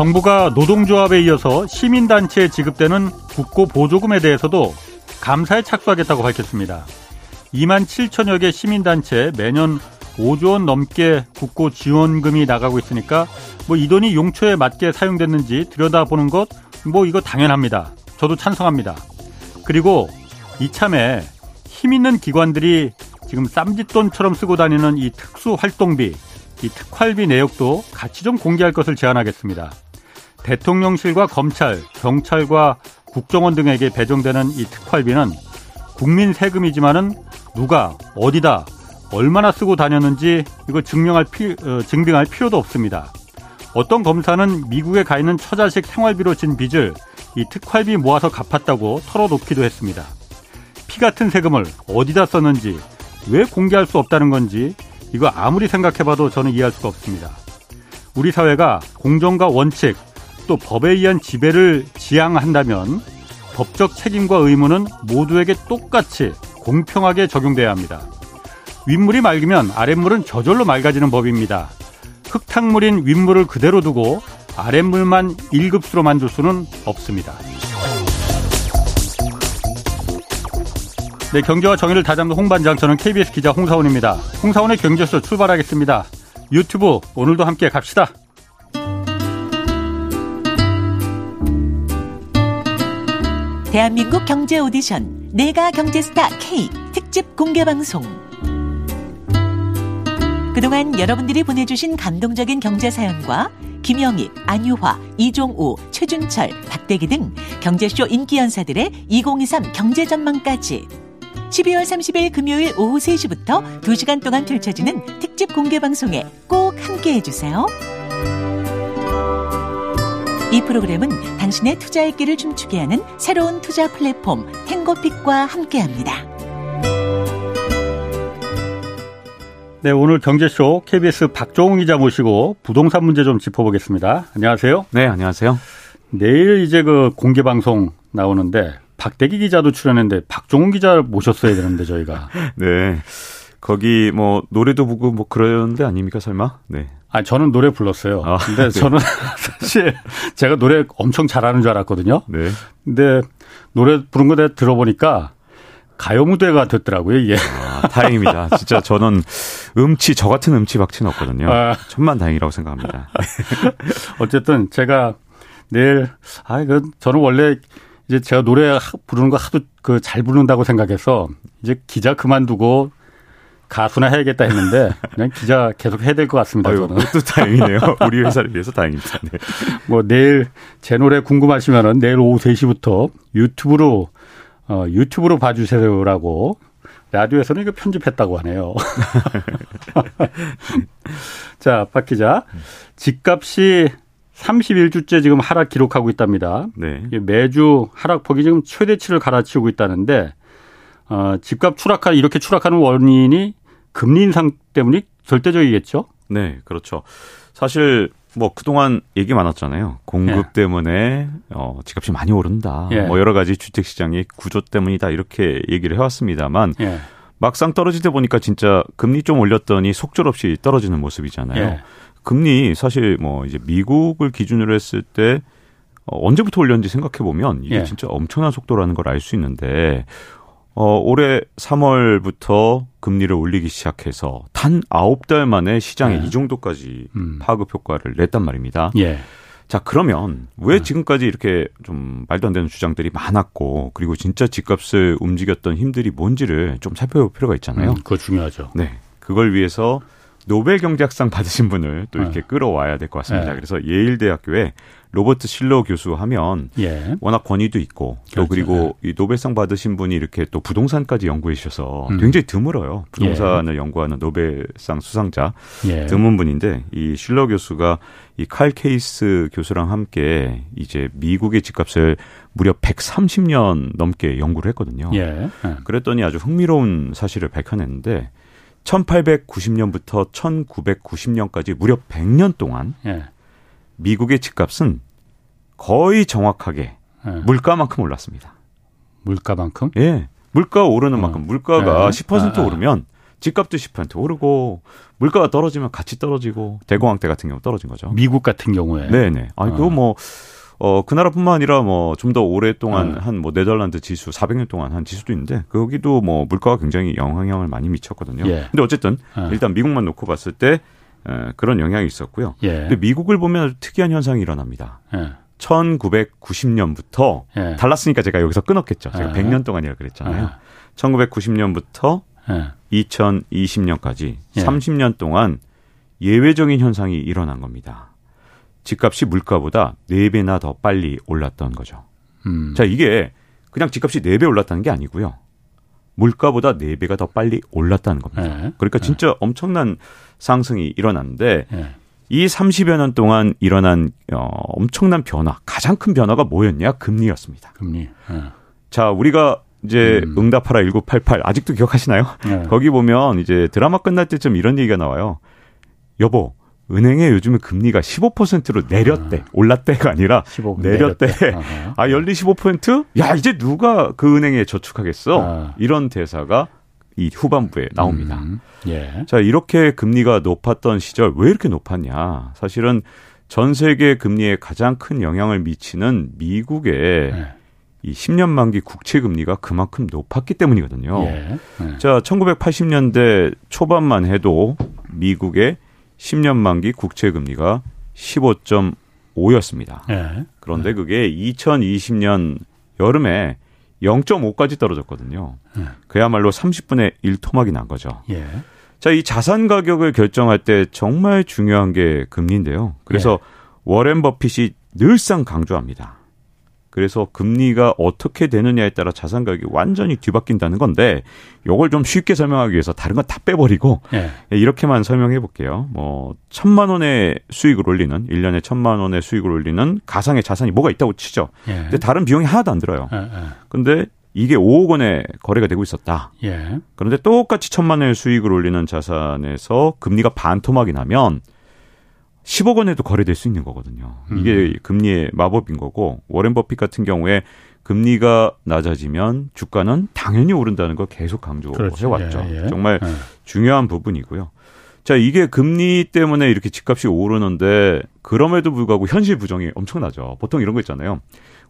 정부가 노동조합에 이어서 시민단체에 지급되는 국고 보조금에 대해서도 감사에 착수하겠다고 밝혔습니다. 2만 7천여 개 시민단체 매년 5조 원 넘게 국고 지원금이 나가고 있으니까 뭐 이 돈이 용처에 맞게 사용됐는지 들여다보는 것 뭐 이거 당연합니다. 저도 찬성합니다. 그리고 이참에 힘 있는 기관들이 지금 쌈짓돈처럼 쓰고 다니는 이 특수 활동비, 이 특활비 내역도 같이 좀 공개할 것을 제안하겠습니다. 대통령실과 검찰, 경찰과 국정원 등에게 배정되는 이 특활비는 국민 세금이지만은 누가 어디다 얼마나 쓰고 다녔는지 이거 증명할 피, 어, 증빙할 필요도 없습니다. 어떤 검사는 미국에 가 있는 처자식 생활비로 진 빚을 이 특활비 모아서 갚았다고 털어놓기도 했습니다. 피 같은 세금을 어디다 썼는지 왜 공개할 수 없다는 건지 이거 아무리 생각해봐도 저는 이해할 수가 없습니다. 우리 사회가 공정과 원칙 또 법에 의한 지배를 지향한다면 법적 책임과 의무는 모두에게 똑같이 공평하게 적용돼야 합니다. 윗물이 맑으면 아랫물은 저절로 맑아지는 법입니다. 흙탕물인 윗물을 그대로 두고 아랫물만 1급수로 만들 수는 없습니다. 네, 경제와 정의를 다잡는 홍반장 저는 KBS 기자 홍사원입니다. 홍사원의 경제수 출발하겠습니다. 유튜브 오늘도 함께 갑시다. 대한민국 경제 오디션 내가 경제스타 K 특집 공개 방송. 그동안 여러분들이 보내주신 감동적인 경제 사연과 김영희, 안유화, 이종우, 최준철, 박대기 등 경제쇼 인기 연사들의 2023 경제 전망까지 12월 30일 금요일 오후 3시부터 2시간 동안 펼쳐지는 특집 공개 방송에 꼭 함께 해주세요. 이 프로그램은 당신의 투자의 길을 춤추게 하는 새로운 투자 플랫폼 행거픽과 함께합니다. 네, 오늘 경제쇼 KBS 박종훈 기자 모시고 부동산 문제 좀 짚어보겠습니다. 안녕하세요. 네, 안녕하세요. 내일 이제 그 공개 방송 나오는데 박대기 기자도 출연했는데 박종훈 기자 모셨어야 되는데 저희가. 네. 거기 뭐 노래도 부르고 뭐 그러는데 아닙니까 설마? 네. 아 저는 노래 불렀어요. 아, 근데 네. 저는 사실 제가 노래 엄청 잘하는 줄 알았거든요. 네. 근데 노래 부른 거 내가 들어보니까 가요 무대가 됐더라고요, 이게. 아, 다행입니다. 진짜 저는 음치, 저 같은 음치 박치는 없거든요. 아. 천만 다행이라고 생각합니다. 어쨌든 제가 내일, 아, 그, 저는 원래 이제 제가 노래 부르는 거 하도 그 잘 부른다고 생각해서 이제 기자 그만두고 가수나 해야겠다 했는데 그냥 기자 계속 해야 될 것 같습니다. 아유, 저는. 또 다행이네요. 우리 회사를 위해서 다행입니다. 네. 뭐 내일 제 노래 궁금하시면은 내일 오후 3시부터 유튜브로 어, 유튜브로 봐주세요라고 라디오에서는 이거 편집했다고 하네요. 자, 박 기자. 집값이 31주째 지금 하락 기록하고 있답니다. 네. 매주 하락폭이 지금 최대치를 갈아치우고 있다는데, 어, 집값 추락하, 이렇게 추락하는 원인이 금리 인상 때문이 절대적이겠죠? 네, 그렇죠. 사실 뭐 그동안 얘기 많았잖아요. 공급 예. 때문에 어 집값이 많이 오른다. 예. 뭐 여러 가지 주택 시장의 구조 때문이다 이렇게 얘기를 해 왔습니다만 예. 막상 떨어지다 보니까 진짜 금리 좀 올렸더니 속절없이 떨어지는 모습이잖아요. 예. 금리 사실 뭐 이제 미국을 기준으로 했을 때 어, 언제부터 올렸는지 생각해 보면 이게 예. 진짜 엄청난 속도라는 걸 알 수 있는데 어, 올해 3월부터 금리를 올리기 시작해서 단 9달 만에 시장에 네. 이 정도까지 음. 파급 효과를 냈단 말입니다. 예. 자, 그러면 왜 네. 지금까지 이렇게 좀 말도 안 되는 주장들이 많았고, 그리고 진짜 집값을 움직였던 힘들이 뭔지를 좀 살펴볼 필요가 있잖아요. 음, 그거 중요하죠. 네. 그걸 위해서 노벨 경제학상 받으신 분을 또 이렇게 네. 끌어와야 될 것 같습니다. 네. 그래서 예일대학교에 로버트 실러 교수 하면 예. 워낙 권위도 있고 또 그렇죠. 그리고 네. 이 노벨상 받으신 분이 이렇게 또 부동산까지 연구해 주셔서 음. 굉장히 드물어요. 부동산을 예. 연구하는 노벨상 수상자 예. 드문 분인데 이 실러 교수가 이 칼 케이스 교수랑 함께 이제 미국의 집값을 무려 130년 넘게 연구를 했거든요. 예. 예. 그랬더니 아주 흥미로운 사실을 밝혀냈는데 1890년부터 1990년까지 무려 100년 동안 예. 미국의 집값은 거의 정확하게 예. 물가만큼 올랐습니다. 물가만큼? 예. 물가 오르는 어. 만큼 물가가 예. 10% 아, 아, 오르면 집값도 10% 오르고 물가가 떨어지면 같이 떨어지고 대공황 때 같은 경우 떨어진 거죠. 미국 같은 경우에. 네네. 아니 그거 어. 뭐 어, 그 나라뿐만 아니라 뭐 좀 더 오랫동안 네. 한뭐 네덜란드 지수 400년 동안 한 지수도 있는데 거기도 뭐 물가가 굉장히 영향을 많이 미쳤거든요. 예. 근데 어쨌든 예. 일단 미국만 놓고 봤을 때 에, 그런 영향이 있었고요. 예. 근데 미국을 보면 아주 특이한 현상이 일어납니다. 예. 1990년부터 예. 달랐으니까 제가 여기서 끊었겠죠. 제가 예. 100년 동안이라 그랬잖아요. 예. 1990년부터 예. 2020년까지 예. 30년 동안 예외적인 현상이 일어난 겁니다. 집값이 물가보다 4배나 더 빨리 올랐던 거죠. 음. 자, 이게 그냥 집값이 4배 올랐다는 게 아니고요. 물가보다 4배가 더 빨리 올랐다는 겁니다. 네. 그러니까 네. 진짜 엄청난 상승이 일어났는데 네. 이 30여 년 동안 일어난 어, 엄청난 변화, 가장 큰 변화가 뭐였냐? 금리였습니다. 금리. 네. 자, 우리가 이제 음. 응답하라 1988 아직도 기억하시나요? 네. 거기 보면 이제 드라마 끝날 때쯤 이런 얘기가 나와요. 여보, 은행에 요즘에 금리가 15%로 내렸대. 아. 올랐대가 아니라 내렸대. 내렸대. 아, 연리 15%? 야, 이제 누가 그 은행에 저축하겠어? 아. 이런 대사가 이 후반부에 나옵니다. 음. 예. 자, 이렇게 금리가 높았던 시절 왜 이렇게 높았냐? 사실은 전 세계 금리에 가장 큰 영향을 미치는 미국의 예. 이 10년 만기 국채 금리가 그만큼 높았기 때문이거든요. 예. 예. 자, 1980년대 초반만 해도 미국의 10년 만기 국채 금리가 15.5였습니다. 예. 그런데 그게 2020년 여름에 0.5까지 떨어졌거든요. 예. 그야말로 30분의 1 토막이 난 거죠. 예. 자, 이 자산 가격을 결정할 때 정말 중요한 게 금리인데요. 그래서 예. 워렌 버핏이 늘상 강조합니다. 그래서 금리가 어떻게 되느냐에 따라 자산 가격이 완전히 뒤바뀐다는 건데 요걸 좀 쉽게 설명하기 위해서 다른 건 다 빼버리고 네. 이렇게만 설명해 볼게요. 뭐 천만 원의 수익을 올리는 1년에 천만 원의 수익을 올리는 가상의 자산이 뭐가 있다고 치죠. 네. 근데 다른 비용이 하나도 안 들어요. 네. 근데 이게 5억 원에 거래가 되고 있었다. 예. 그런데 똑같이 천만 원의 수익을 올리는 자산에서 금리가 반토막이 나면 10억 원에도 거래될 수 있는 거거든요. 이게 음. 금리의 마법인 거고 워렌 버핏 같은 경우에 금리가 낮아지면 주가는 당연히 오른다는 걸 계속 강조해 그렇죠. 왔죠. 예, 예. 정말 예. 중요한 부분이고요. 자, 이게 금리 때문에 이렇게 집값이 오르는데 그럼에도 불구하고 현실 부정이 엄청나죠. 보통 이런 거 있잖아요.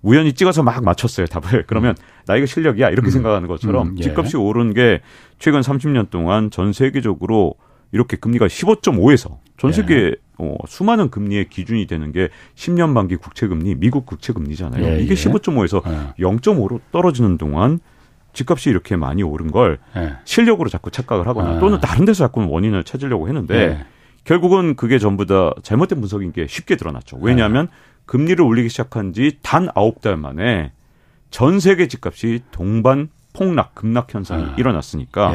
우연히 찍어서 막 맞췄어요, 답을. 그러면 음. 나 이거 실력이야. 이렇게 음. 생각하는 것처럼 음, 예. 집값이 오른 게 최근 30년 동안 전 세계적으로 이렇게 금리가 15.5에서 전 세계 예. 어, 수많은 금리의 기준이 되는 게 10년 만기 국채 금리, 미국 국채 금리잖아요. 예, 이게 예. 15.5에서 예. 0.5로 떨어지는 동안 집값이 이렇게 많이 오른 걸 예. 실력으로 자꾸 착각을 하거나 아. 또는 다른 데서 자꾸 원인을 찾으려고 했는데 예. 결국은 그게 전부 다 잘못된 분석인 게 쉽게 드러났죠. 왜냐하면 예. 금리를 올리기 시작한 지단 아홉 달 만에 전 세계 집값이 동반 폭락, 급락 현상이 아. 일어났으니까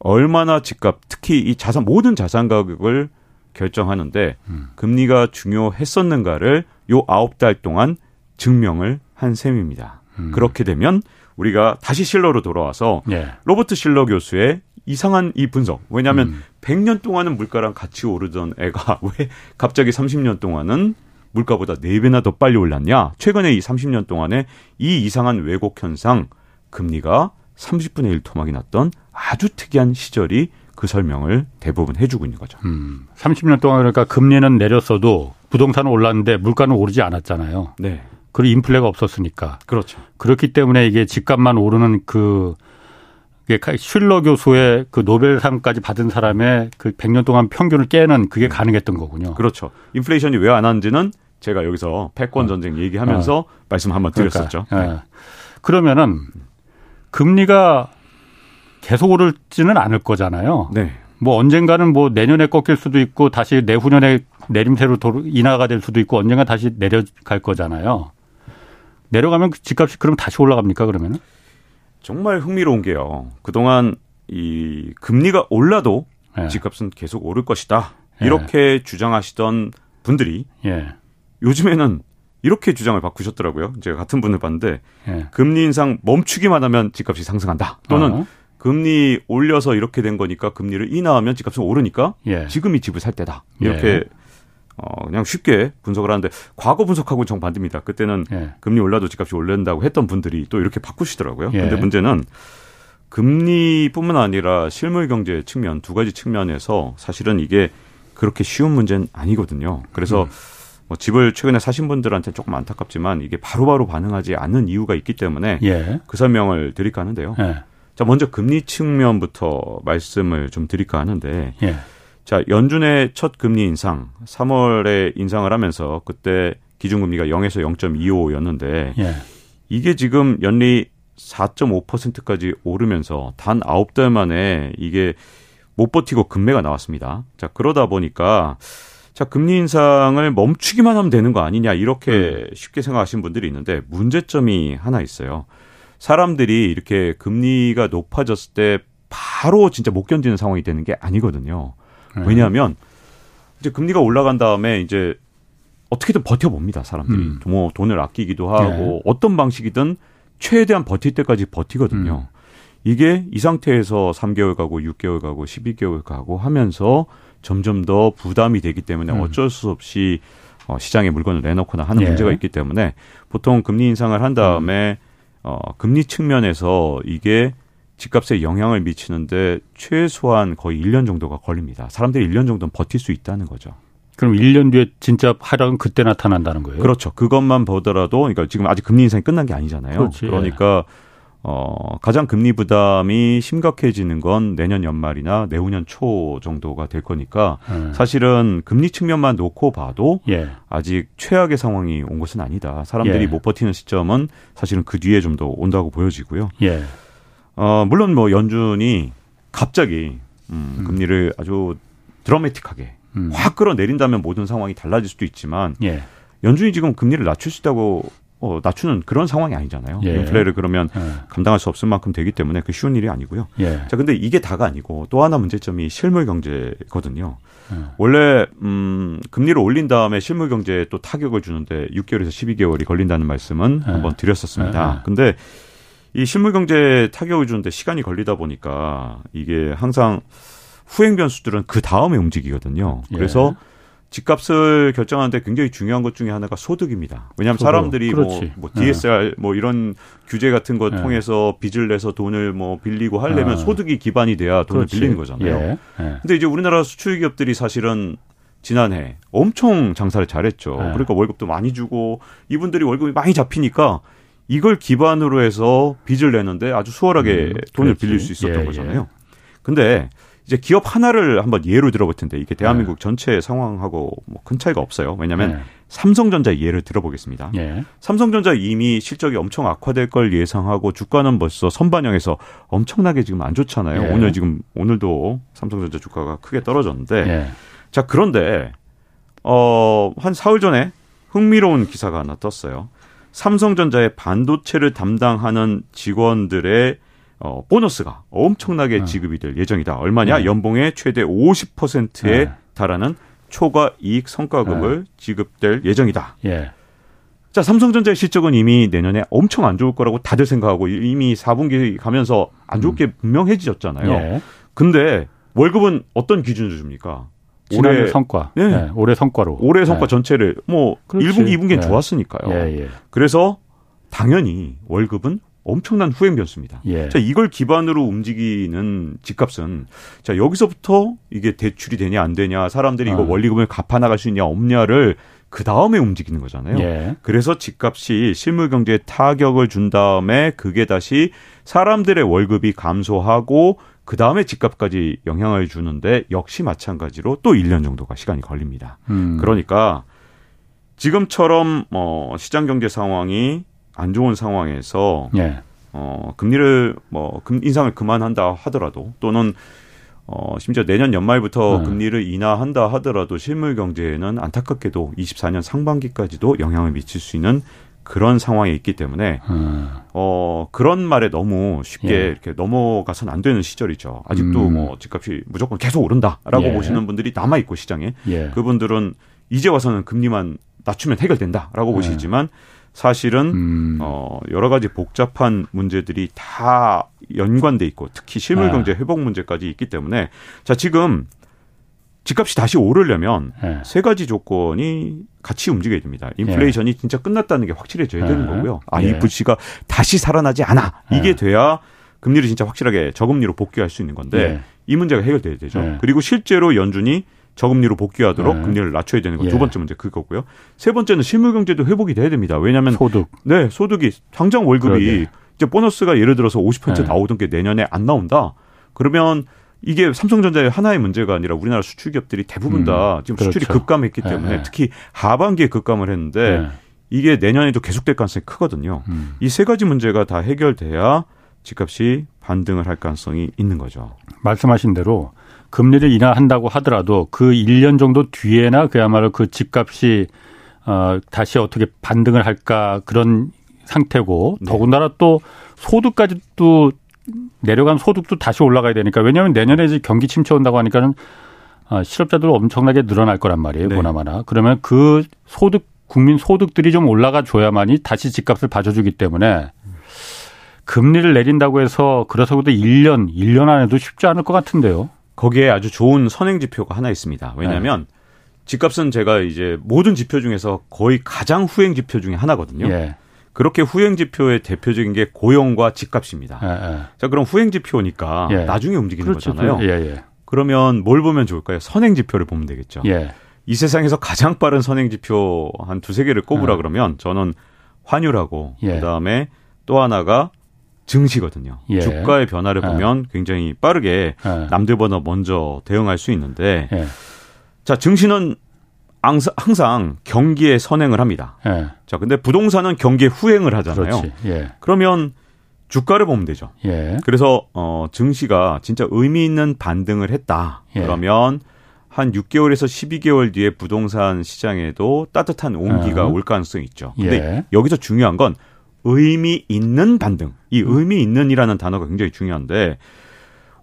얼마나 집값, 특히 이 자산 모든 자산 가격을 결정하는데 음. 금리가 중요했었는가를 요 아홉 달 동안 증명을 한 셈입니다. 음. 그렇게 되면 우리가 다시 실러로 돌아와서 예. 로버트 실러 교수의 이상한 이 분석. 왜냐하면 음. 100년 동안은 물가랑 같이 오르던 애가 왜 갑자기 30년 동안은 물가보다 4배나 더 빨리 올랐냐? 최근에 이 30년 동안에 이 이상한 왜곡 현상, 금리가 30분의 1 토막이 났던 아주 특이한 시절이 그 설명을 대부분 해주고 있는 거죠. 음, 30년 동안 그러니까 금리는 내렸어도 부동산은 올랐는데 물가는 오르지 않았잖아요. 네. 그리고 인플레가 없었으니까. 그렇죠. 그렇기 때문에 이게 집값만 오르는 그 슐러 교수의 그 노벨상까지 받은 사람의 그 100년 동안 평균을 깨는 그게 음. 가능했던 거군요. 그렇죠. 인플레이션이 왜 안 하는지는 제가 여기서 패권 전쟁 얘기하면서 어. 말씀 한번 드렸었죠. 그러니까, 네. 그러면은 금리가 계속 오를지는 않을 거잖아요. 네. 뭐 언젠가는 뭐 내년에 꺾일 수도 있고 다시 내후년에 내림세로 도로 인하가 될 수도 있고 언젠가 다시 내려갈 거잖아요. 내려가면 그 집값이 그럼 다시 올라갑니까 그러면은? 정말 흥미로운 게요. 그동안 이 금리가 올라도 예. 집값은 계속 오를 것이다. 예. 이렇게 예. 주장하시던 분들이 예. 요즘에는 이렇게 주장을 바꾸셨더라고요. 제가 같은 분을 봤는데 예. 금리 인상 멈추기만 하면 집값이 상승한다. 또는 어. 금리 올려서 이렇게 된 거니까 금리를 인하하면 집값은 오르니까 예. 지금이 집을 살 때다. 이렇게 예. 어 그냥 쉽게 분석을 하는데 과거 분석하고는 정반대입니다. 그때는 예. 금리 올라도 집값이 올른다고 했던 분들이 또 이렇게 바꾸시더라고요. 예. 근데 문제는 금리뿐만 아니라 실물 경제 측면 두 가지 측면에서 사실은 이게 그렇게 쉬운 문제는 아니거든요. 그래서 음. 뭐 집을 최근에 사신 분들한테 조금 안타깝지만 이게 바로바로 바로 반응하지 않는 이유가 있기 때문에 예. 그 설명을 드릴까 하는데요. 예. 자, 먼저 금리 측면부터 말씀을 좀 드릴까 하는데 예. 자, 연준의 첫 금리 인상 3월에 인상을 하면서 그때 기준금리가 0에서 0.25였는데 예. 이게 지금 연리 4.5%까지 오르면서 단 9달 만에 이게 못 버티고 금매가 나왔습니다. 자, 그러다 보니까 자, 금리 인상을 멈추기만 하면 되는 거 아니냐, 이렇게 음. 쉽게 생각하시는 분들이 있는데, 문제점이 하나 있어요. 사람들이 이렇게 금리가 높아졌을 때 바로 진짜 못 견디는 상황이 되는 게 아니거든요. 음. 왜냐하면, 이제 금리가 올라간 다음에 이제 어떻게든 버텨봅니다, 사람들이. 음. 뭐 돈을 아끼기도 하고, 네. 어떤 방식이든 최대한 버틸 때까지 버티거든요. 음. 이게 이 상태에서 3개월 가고 6개월 가고 12개월 가고 하면서 점점 더 부담이 되기 때문에 음. 어쩔 수 없이 어, 시장에 물건을 내놓거나 하는 예. 문제가 있기 때문에 보통 금리 인상을 한 다음에 어, 금리 측면에서 이게 집값에 영향을 미치는데 최소한 거의 1년 정도가 걸립니다. 사람들이 1년 정도는 버틸 수 있다는 거죠. 그럼 1년 뒤에 진짜 하락은 그때 나타난다는 거예요? 그렇죠. 그것만 보더라도 그러니까 지금 아직 금리 인상이 끝난 게 아니잖아요. 그렇지. 그러니까 어, 가장 금리 부담이 심각해지는 건 내년 연말이나 내후년 초 정도가 될 거니까 음. 사실은 금리 측면만 놓고 봐도 예. 아직 최악의 상황이 온 것은 아니다. 사람들이 예. 못 버티는 시점은 사실은 그 뒤에 좀 더 온다고 보여지고요. 예. 어, 물론 뭐 연준이 갑자기 음, 음. 금리를 아주 드라마틱하게 음. 확 끌어내린다면 모든 상황이 달라질 수도 있지만 예. 연준이 지금 금리를 낮출 수 있다고 어, 낮추는 그런 상황이 아니잖아요. 예. 인플레를 그러면 예. 감당할 수 없을 만큼 되기 때문에 그 쉬운 일이 아니고요. 예. 자, 근데 이게 다가 아니고 또 하나 문제점이 실물 경제거든요. 예. 원래 음 금리를 올린 다음에 실물 경제에 또 타격을 주는데 6개월에서 12개월이 걸린다는 말씀은 예. 한번 드렸었습니다. 예. 근데 이 실물 경제에 타격을 주는데 시간이 걸리다 보니까 이게 항상 후행 변수들은 그 다음에 움직이거든요. 그래서 집값을 결정하는데 굉장히 중요한 것 중에 하나가 소득입니다. 왜냐하면 소득. 사람들이 뭐, 뭐 DSR 네. 뭐 이런 규제 같은 거 네. 통해서 빚을 내서 돈을 뭐 빌리고 하려면 네. 소득이 기반이 돼야 돈을 그렇지. 빌리는 거잖아요. 예. 예. 근데 이제 우리나라 수출 기업들이 사실은 지난해 엄청 장사를 잘했죠. 네. 그러니까 월급도 많이 주고 이분들이 월급이 많이 잡히니까 이걸 기반으로 해서 빚을 내는데 아주 수월하게 음, 돈을 빌릴 수 있었던 예, 거잖아요. 예. 근데 이제 기업 하나를 한번 예로 들어볼 텐데 이게 대한민국 네. 전체 상황하고 뭐 큰 차이가 없어요. 왜냐하면 네. 삼성전자 예를 들어보겠습니다. 네. 삼성전자 이미 실적이 엄청 악화될 걸 예상하고 주가는 벌써 선반영해서 엄청나게 지금 안 좋잖아요. 네. 오늘 지금 오늘도 삼성전자 주가가 크게 떨어졌는데 네. 자 그런데 어한 사흘 전에 흥미로운 기사가 하나 떴어요. 삼성전자의 반도체를 담당하는 직원들의 어, 보너스가 엄청나게 네. 지급이 될 예정이다. 얼마냐? 네. 연봉의 최대 50%에 네. 달하는 초과 이익 성과급을 네. 지급될 예정이다. 예. 자, 삼성전자의 실적은 이미 내년에 엄청 안 좋을 거라고 다들 생각하고 이미 4분기 가면서 안 좋게 음. 분명해지셨잖아요. 예. 근데 월급은 어떤 기준으로 줍니까? 올해 성과. 네. 네. 올해 성과로. 올해 성과 네. 전체를 뭐 그렇지. 1분기, 2분기는 좋았으니까요. 예, 예. 그래서 당연히 월급은 엄청난 후행 변수입니다. 예. 자, 이걸 기반으로 움직이는 집값은 자, 여기서부터 이게 대출이 되냐 안 되냐, 사람들이 이거 어. 원리금을 갚아 나갈 수 있냐 없냐를 그 다음에 움직이는 거잖아요. 예. 그래서 집값이 실물 경제에 타격을 준 다음에 그게 다시 사람들의 월급이 감소하고 그 다음에 집값까지 영향을 주는데 역시 마찬가지로 또 1년 정도가 시간이 걸립니다. 음. 그러니까 지금처럼 뭐 시장 경제 상황이 안 좋은 상황에서 예. 어, 금리를 뭐 금, 인상을 그만한다 하더라도 또는 어, 심지어 내년 연말부터 음. 금리를 인하한다 하더라도 실물 경제에는 안타깝게도 24년 상반기까지도 영향을 미칠 수 있는 그런 상황에 있기 때문에 음. 어 그런 말에 너무 쉽게 예. 이렇게 넘어가선 안 되는 시절이죠. 아직도 음. 뭐 집값이 무조건 계속 오른다라고 예. 보시는 분들이 남아 있고 시장에 예. 그분들은 이제 와서는 금리만 낮추면 해결된다라고 예. 보시지만 사실은 음. 어 여러 가지 복잡한 문제들이 다 연관돼 있고 특히 실물 네. 경제 회복 문제까지 있기 때문에 자 지금 집값이 다시 오르려면 네. 세 가지 조건이 같이 움직여야 됩니다. 인플레이션이 네. 진짜 끝났다는 게 확실해져야 되는 네. 거고요. 아, 이 부시가 다시 살아나지 않아. 이게 돼야 금리를 진짜 확실하게 저금리로 복귀할 수 있는 건데 예. 이 문제가 해결돼야 되죠. 예. 그리고 실제로 연준이 저금리로 복귀하도록 예. 금리를 낮춰야 되는 거두 번째 문제 그거고요. 세 번째는 실물 경제도 회복이 돼야 됩니다. 왜냐하면 소득 네 소득이 당장 월급이 그러게. 이제 보너스가 예를 들어서 50% 나오던 게 내년에 안 나온다. 그러면 이게 삼성전자의 하나의 문제가 아니라 우리나라 수출 기업들이 대부분 다 음, 지금 그렇죠. 수출이 급감했기 때문에 네. 특히 하반기에 급감을 했는데 네. 이게 내년에도 계속될 가능성이 크거든요. 음. 이세 가지 문제가 다 해결돼야 집값이 반등을 할 가능성이 있는 거죠. 말씀하신 대로 금리를 인하한다고 하더라도 그 1년 정도 뒤에나 그야말로 그 집값이 어 다시 어떻게 반등을 할까 그런 상태고 네. 더군다나 또 소득까지도 내려간 소득도 다시 올라가야 되니까 왜냐하면 내년에 이제 경기 침체 온다고 하니까는 어, 실업자들 엄청나게 늘어날 거란 말이에요. 네. 보나마나. 그러면 그 소득 국민 소득들이 좀 올라가 줘야만이 다시 집값을 봐줘주기 때문에 금리를 내린다고 해서 그래서도 1년, 1년 안에도 쉽지 않을 것 같은데요. 거기에 아주 좋은 선행 지표가 하나 있습니다. 왜냐하면 네. 집값은 제가 이제 모든 지표 중에서 거의 가장 후행 지표 중에 하나거든요. 예. 그렇게 후행 지표의 대표적인 게 고용과 집값입니다. 예, 예. 자, 그럼 후행 지표니까 예. 나중에 움직이는 그렇죠. 거잖아요. 예, 예. 그러면 뭘 보면 좋을까요? 선행 지표를 보면 되겠죠. 예. 이 세상에서 가장 빠른 선행 지표 한 두세 개를 꼽으라 그러면 저는 환율하고 그다음에 또 하나가 증시거든요. 주가의 변화를 보면 굉장히 빠르게 남들보다 먼저 대응할 수 있는데 자, 증시는 항상 경기에 선행을 합니다. 예. 자, 근데 부동산은 경기에 후행을 하잖아요. 예. 그러면 주가를 보면 되죠. 예. 그래서 어 증시가 진짜 의미 있는 반등을 했다. 예. 그러면 한 6개월에서 12개월 뒤에 부동산 시장에도 따뜻한 온기가 어. 올 가능성이 있죠. 근데 예. 여기서 중요한 건 의미 있는 반등. 이 음. 의미 있는이라는 단어가 굉장히 중요한데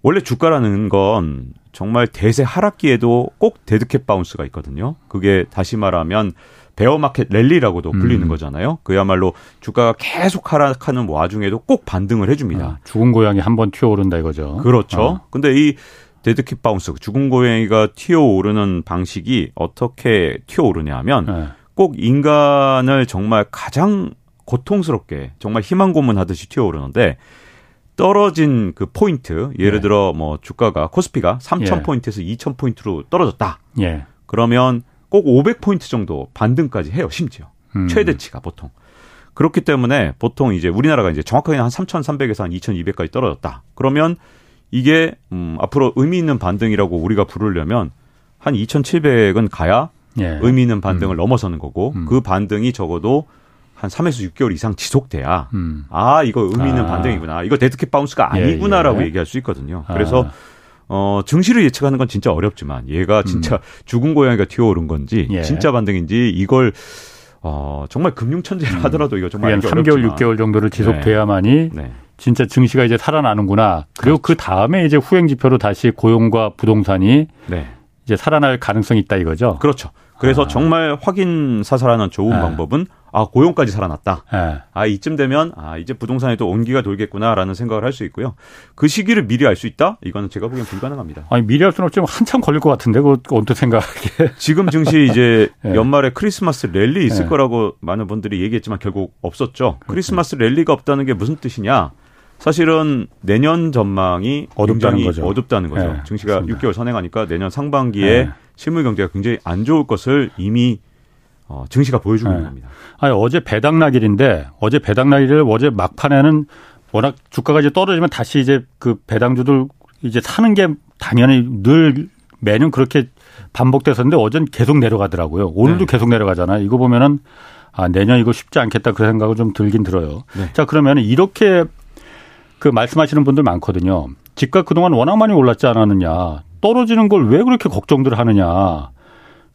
원래 주가라는 건 정말 대세 하락기에도 꼭 dead cat bounce가 있거든요. 그게 다시 말하면 bear market rally라고도 불리는 음. 거잖아요. 그야말로 주가가 계속 하락하는 와중에도 꼭 반등을 해줍니다. 아, 죽은 고양이 한 번 튀어오른다 이거죠. 그렇죠. 어. 근데 이 dead cat bounce, 죽은 고양이가 튀어오르는 방식이 어떻게 튀어오르냐 하면 네. 꼭 인간을 정말 가장 고통스럽게 정말 희망 고문하듯이 튀어오르는데 떨어진 그 포인트, 예를 예. 들어 뭐 주가가 코스피가 3,000 예. 포인트에서 2,000 포인트로 떨어졌다. 예. 그러면 꼭 500포인트 정도 반등까지 해요, 심지어. 음. 최대치가 보통. 그렇기 때문에 보통 이제 우리나라가 이제 정확하게 한 3,300에서 한 2,200까지 떨어졌다. 그러면 이게 음 앞으로 의미 있는 반등이라고 우리가 부르려면 한 2,700은 가야 예. 의미 있는 반등을 음. 넘어서는 거고 음. 그 반등이 적어도 한 3에서 6개월 이상 지속돼야 음. 아 이거 의미 있는 아. 반등이구나 이거 dead cat bounce가 예, 아니구나라고 예, 예. 얘기할 수 있거든요. 아. 그래서 아. 어 증시를 예측하는 건 진짜 어렵지만 얘가 진짜 음. 죽은 고양이가 튀어오른 건지 예. 진짜 반등인지 이걸 어 정말 금융 천재를 음. 하더라도 이거 정말 한 3개월 어렵지만. 6개월 정도를 지속돼야만이 네. 네. 진짜 증시가 이제 살아나는구나. 그리고 그렇죠. 그 다음에 이제 후행 지표로 다시 고용과 부동산이 네. 이제 살아날 가능성이 있다 이거죠. 그렇죠. 그래서 아. 정말 확인 사살하는 좋은 네. 방법은 아 고용까지 살아났다. 네. 아 이쯤 되면 아 이제 부동산에도 온기가 돌겠구나라는 생각을 할 수 있고요. 그 시기를 미리 알 수 있다? 이거는 제가 보기엔 불가능합니다. 아니 미리 할 수는 없지만 한참 걸릴 것 같은데 그 언뜻 생각하기에. 지금 증시 이제 네. 연말에 크리스마스 랠리 있을 네. 거라고 많은 분들이 얘기했지만 결국 없었죠. 그렇죠. 크리스마스 랠리가 없다는 게 무슨 뜻이냐? 사실은 내년 전망이 어둡다는 거죠. 어둡다는 거죠. 네, 증시가 맞습니다. 6개월 선행하니까 내년 상반기에 네. 실물 경제가 굉장히 안 좋을 것을 이미 어, 증시가 보여주고 네. 있는 겁니다. 아니, 어제 배당락일인데 어제 배당락일을 어제 막판에는 워낙 주가가 이제 떨어지면 다시 이제 그 배당주들 이제 사는 게 당연히 늘 매년 그렇게 반복됐었는데 어제는 계속 내려가더라고요. 오늘도 네. 계속 내려가잖아요. 이거 보면은 아, 내년 이거 쉽지 않겠다 그 생각을 좀 들긴 들어요. 네. 자, 그러면 이렇게 그 말씀하시는 분들 많거든요. 집값 그동안 워낙 많이 올랐지 않았느냐. 떨어지는 걸 왜 그렇게 걱정들 하느냐.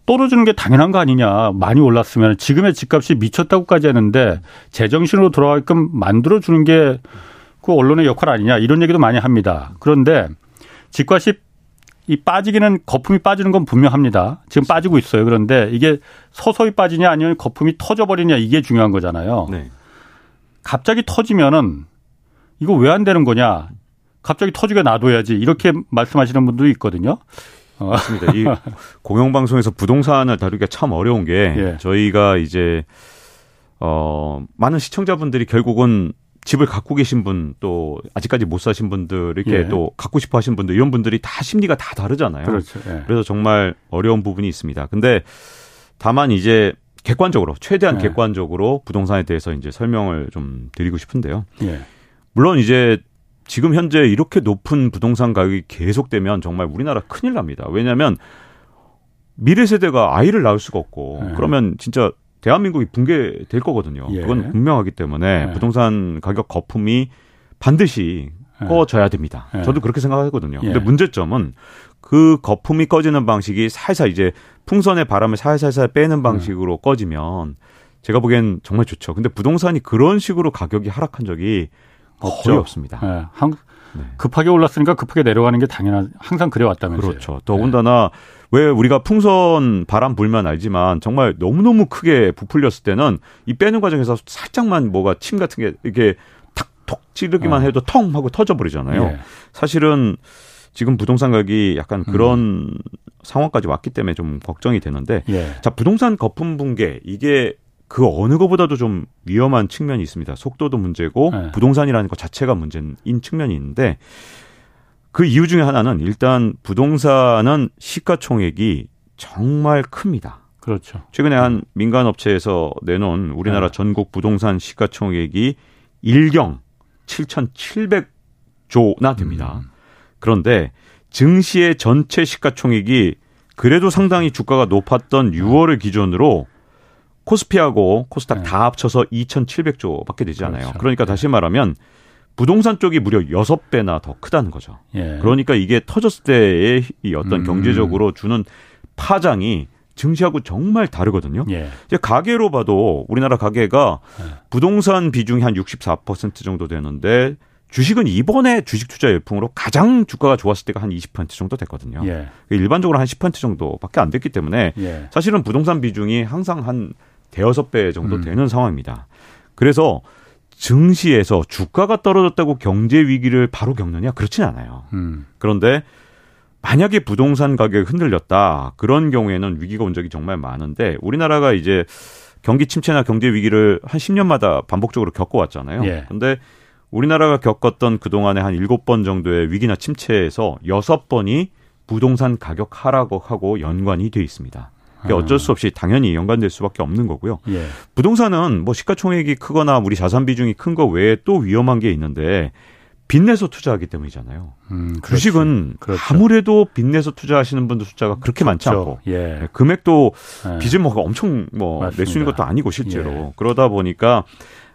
떨어지는 게 당연한 거 아니냐. 많이 올랐으면 지금의 집값이 미쳤다고까지 했는데 제정신으로 돌아가게끔 만들어 주는 게 그 언론의 역할 아니냐. 이런 얘기도 많이 합니다. 그런데 집값이 이 빠지기는 거품이 빠지는 건 분명합니다. 지금 빠지고 있어요. 그런데 이게 서서히 빠지냐 아니면 거품이 터져버리냐 이게 중요한 거잖아요. 네. 갑자기 터지면은 이거 왜 안 되는 거냐? 갑자기 터지게 놔둬야지 이렇게 말씀하시는 분도 있거든요. 어. 맞습니다. 이 공영방송에서 부동산을 다루기가 참 어려운 게 예. 저희가 이제 어 많은 시청자분들이 결국은 집을 갖고 계신 분 또 아직까지 못 사신 분들 이렇게 예. 또 갖고 싶어 하신 분들 이런 분들이 다 심리가 다 다르잖아요. 그렇죠. 예. 그래서 정말 어려운 부분이 있습니다. 근데 다만 이제 객관적으로 최대한 예. 객관적으로 부동산에 대해서 이제 설명을 좀 드리고 싶은데요. 예. 물론 이제 지금 현재 이렇게 높은 부동산 가격이 계속되면 정말 우리나라 큰일 납니다. 왜냐하면 미래 세대가 아이를 낳을 수가 없고 예. 그러면 진짜 대한민국이 붕괴될 거거든요. 예. 그건 분명하기 때문에 예. 부동산 가격 거품이 반드시 예. 꺼져야 됩니다. 예. 저도 그렇게 생각하거든요. 근데 문제점은 그 거품이 꺼지는 방식이 살살 이제 풍선의 바람을 살살살 빼는 방식으로 꺼지면 제가 보기엔 정말 좋죠. 근데 부동산이 그런 식으로 가격이 하락한 적이 없죠. 거의 없습니다. 네. 한, 네. 급하게 올랐으니까 급하게 내려가는 게 당연한 항상 그래왔다면서요. 그렇죠. 더군다나 네. 왜 우리가 풍선 바람 불면 알지만 정말 너무너무 크게 부풀렸을 때는 이 빼는 과정에서 살짝만 뭐가 침 같은 게 이게 탁톡 찌르기만 어. 해도 텅 하고 터져 버리잖아요. 예. 사실은 지금 부동산 가격이 약간 음. 그런 음. 상황까지 왔기 때문에 좀 걱정이 되는데 예. 자 부동산 거품 붕괴 이게 그 어느 것보다도 좀 위험한 측면이 있습니다. 속도도 문제고 예. 부동산이라는 것 자체가 문제인 측면이 있는데 그 이유 중에 하나는 일단 부동산은 시가총액이 정말 큽니다. 그렇죠. 최근에 한 민간 업체에서 내놓은 우리나라 네. 전국 부동산 시가총액이 1경 7,700조나 됩니다. 음. 그런데 증시의 전체 시가총액이 그래도 상당히 주가가 높았던 6월을 기준으로 코스피하고 코스닥 네. 다 합쳐서 2,700조밖에 되지 않아요. 그렇죠. 그러니까 다시 말하면 부동산 쪽이 무려 6배나 더 크다는 거죠. 예. 그러니까 이게 터졌을 때의 이 어떤 음. 경제적으로 주는 파장이 증시하고 정말 다르거든요. 예. 이제 가계로 봐도 우리나라 가계가 예. 부동산 비중이 한 64% 정도 되는데 주식은 이번에 주식 투자 열풍으로 가장 주가가 좋았을 때가 한 20% 정도 됐거든요. 예. 일반적으로 한 10% 정도밖에 안 됐기 때문에 예. 사실은 부동산 비중이 항상 한 대여섯 배 정도 음. 되는 상황입니다. 그래서 증시에서 주가가 떨어졌다고 경제 위기를 바로 겪느냐 그렇진 않아요. 음. 그런데 만약에 부동산 가격이 흔들렸다 그런 경우에는 위기가 온 적이 정말 많은데 우리나라가 이제 경기 침체나 경제 위기를 한 10년마다 반복적으로 겪어왔잖아요. 예. 근데 우리나라가 겪었던 그동안에 한 7번 정도의 위기나 침체에서 6번이 부동산 가격 하락하고 연관이 돼 있습니다. 그게 어쩔 수 없이 당연히 연관될 수밖에 없는 거고요. 예. 부동산은 뭐 시가총액이 크거나 우리 자산 비중이 큰 거 외에 또 위험한 게 있는데 빚내서 투자하기 때문이잖아요. 음, 주식은 그렇죠. 아무래도 빚내서 투자하시는 분들 숫자가 그렇게 그렇죠. 많지 않고 예. 네, 금액도 예. 빚을 뭐 엄청 뭐 낼 수 있는 것도 아니고 실제로 예. 그러다 보니까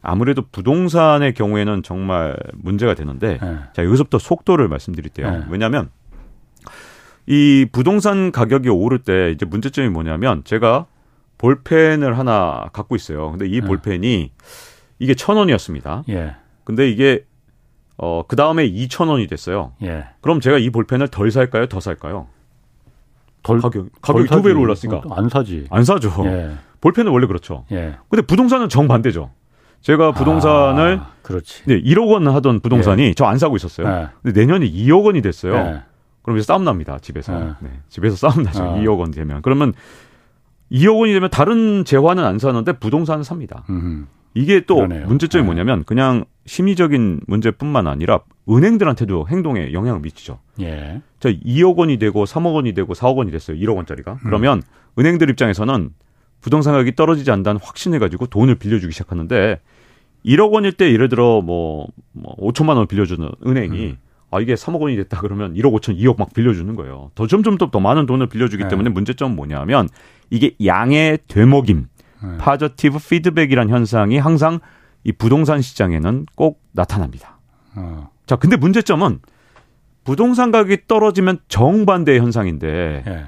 아무래도 부동산의 경우에는 정말 문제가 되는데 예. 자 여기서부터 속도를 말씀드릴게요. 예. 왜냐하면 이 부동산 가격이 오를 때 이제 문제점이 뭐냐면 제가 볼펜을 하나 갖고 있어요. 근데 이 네. 볼펜이 이게 천 원이었습니다. 예. 근데 이게 어, 그 다음에 이천 원이 됐어요. 예. 그럼 제가 이 볼펜을 덜 살까요? 더 살까요? 덜, 가격, 가격이 두 배로 올랐으니까. 안 사지. 안 사죠. 예. 볼펜은 원래 그렇죠. 예. 근데 부동산은 정반대죠. 제가 부동산을 아, 그렇지. 네, 1억 원 하던 부동산이 예. 저안 사고 있었어요. 예. 근데 내년에 2억 원이 됐어요. 예. 그럼 이제 싸움 납니다. 집에서. 네. 네. 집에서 싸움 나죠. 아. 2억 원 되면. 그러면 2억 원이 되면 다른 재화는 안 사는데 부동산은 삽니다. 음흠. 이게 또 그러네요. 문제점이 네. 뭐냐면 그냥 심리적인 문제뿐만 아니라 은행들한테도 행동에 영향을 미치죠. 예. 자, 2억 원이 되고 3억 원이 되고 4억 원이 됐어요. 1억 원짜리가. 음. 그러면 은행들 입장에서는 부동산 가격이 떨어지지 않다는 확신을 가지고 돈을 빌려주기 시작하는데 1억 원일 때 예를 들어 뭐, 뭐 5천만 원 빌려주는 은행이 음. 아 이게 3억 원이 됐다 그러면 1억 5천, 2억 막 빌려주는 거예요. 더 점점 더, 더 많은 돈을 빌려주기 네. 때문에 문제점은 뭐냐면 이게 양의 되먹임, 네. positive feedback이란 현상이 항상 이 부동산 시장에는 꼭 나타납니다. 어. 자, 근데 문제점은 부동산 가격이 떨어지면 정반대의 현상인데 예.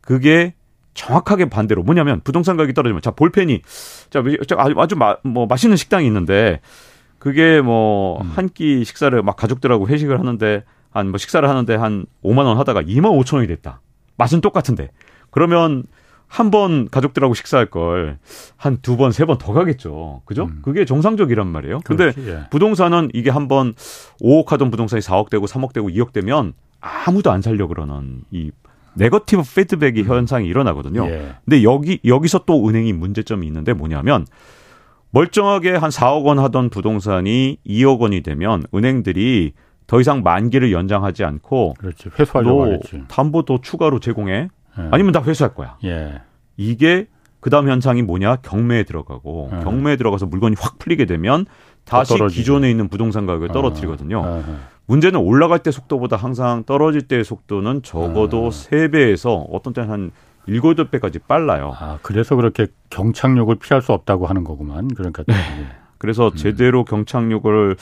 그게 정확하게 반대로 뭐냐면 부동산 가격이 떨어지면 자 볼펜이 자 아주 아주 마, 뭐 맛있는 식당이 있는데 그게 뭐 한끼 음. 식사를 막 가족들하고 회식을 하는데 한 뭐 식사를 하는데 한 5만 원 하다가 2만 5천 원이 됐다. 맛은 똑같은데. 그러면 한 번 가족들하고 식사할 걸 한 두 번, 세 번 더 가겠죠. 그죠? 음. 그게 정상적이란 말이에요. 그렇지, 예. 부동산은 이게 한 번 5억 하던 부동산이 4억 되고 3억 되고 2억 되면 아무도 안 살려 그러는 이 네거티브 피드백이 현상이 일어나거든요. 예. 근데 여기 여기서 또 은행이 문제점이 있는데 뭐냐면 멀쩡하게 한 4억 원 하던 부동산이 2억 원이 되면 은행들이 더 이상 만기를 연장하지 않고 그렇지 회수하려고 하겠지. 담보도 추가로 제공해 예. 아니면 다 회수할 거야. 예. 이게 그다음 현상이 뭐냐 경매에 들어가고 예. 경매에 들어가서 물건이 확 풀리게 되면 다시 기존에 있는 부동산 가격을 아. 떨어뜨리거든요. 아. 문제는 올라갈 때 속도보다 항상 떨어질 때의 속도는 적어도 아. 3배에서 어떤 때는 한 일곱 배까지 빨라요. 아, 그래서 그렇게 경착륙을 피할 수 없다고 하는 거구만. 그러니까. 네. 그래서 음. 제대로 경착륙을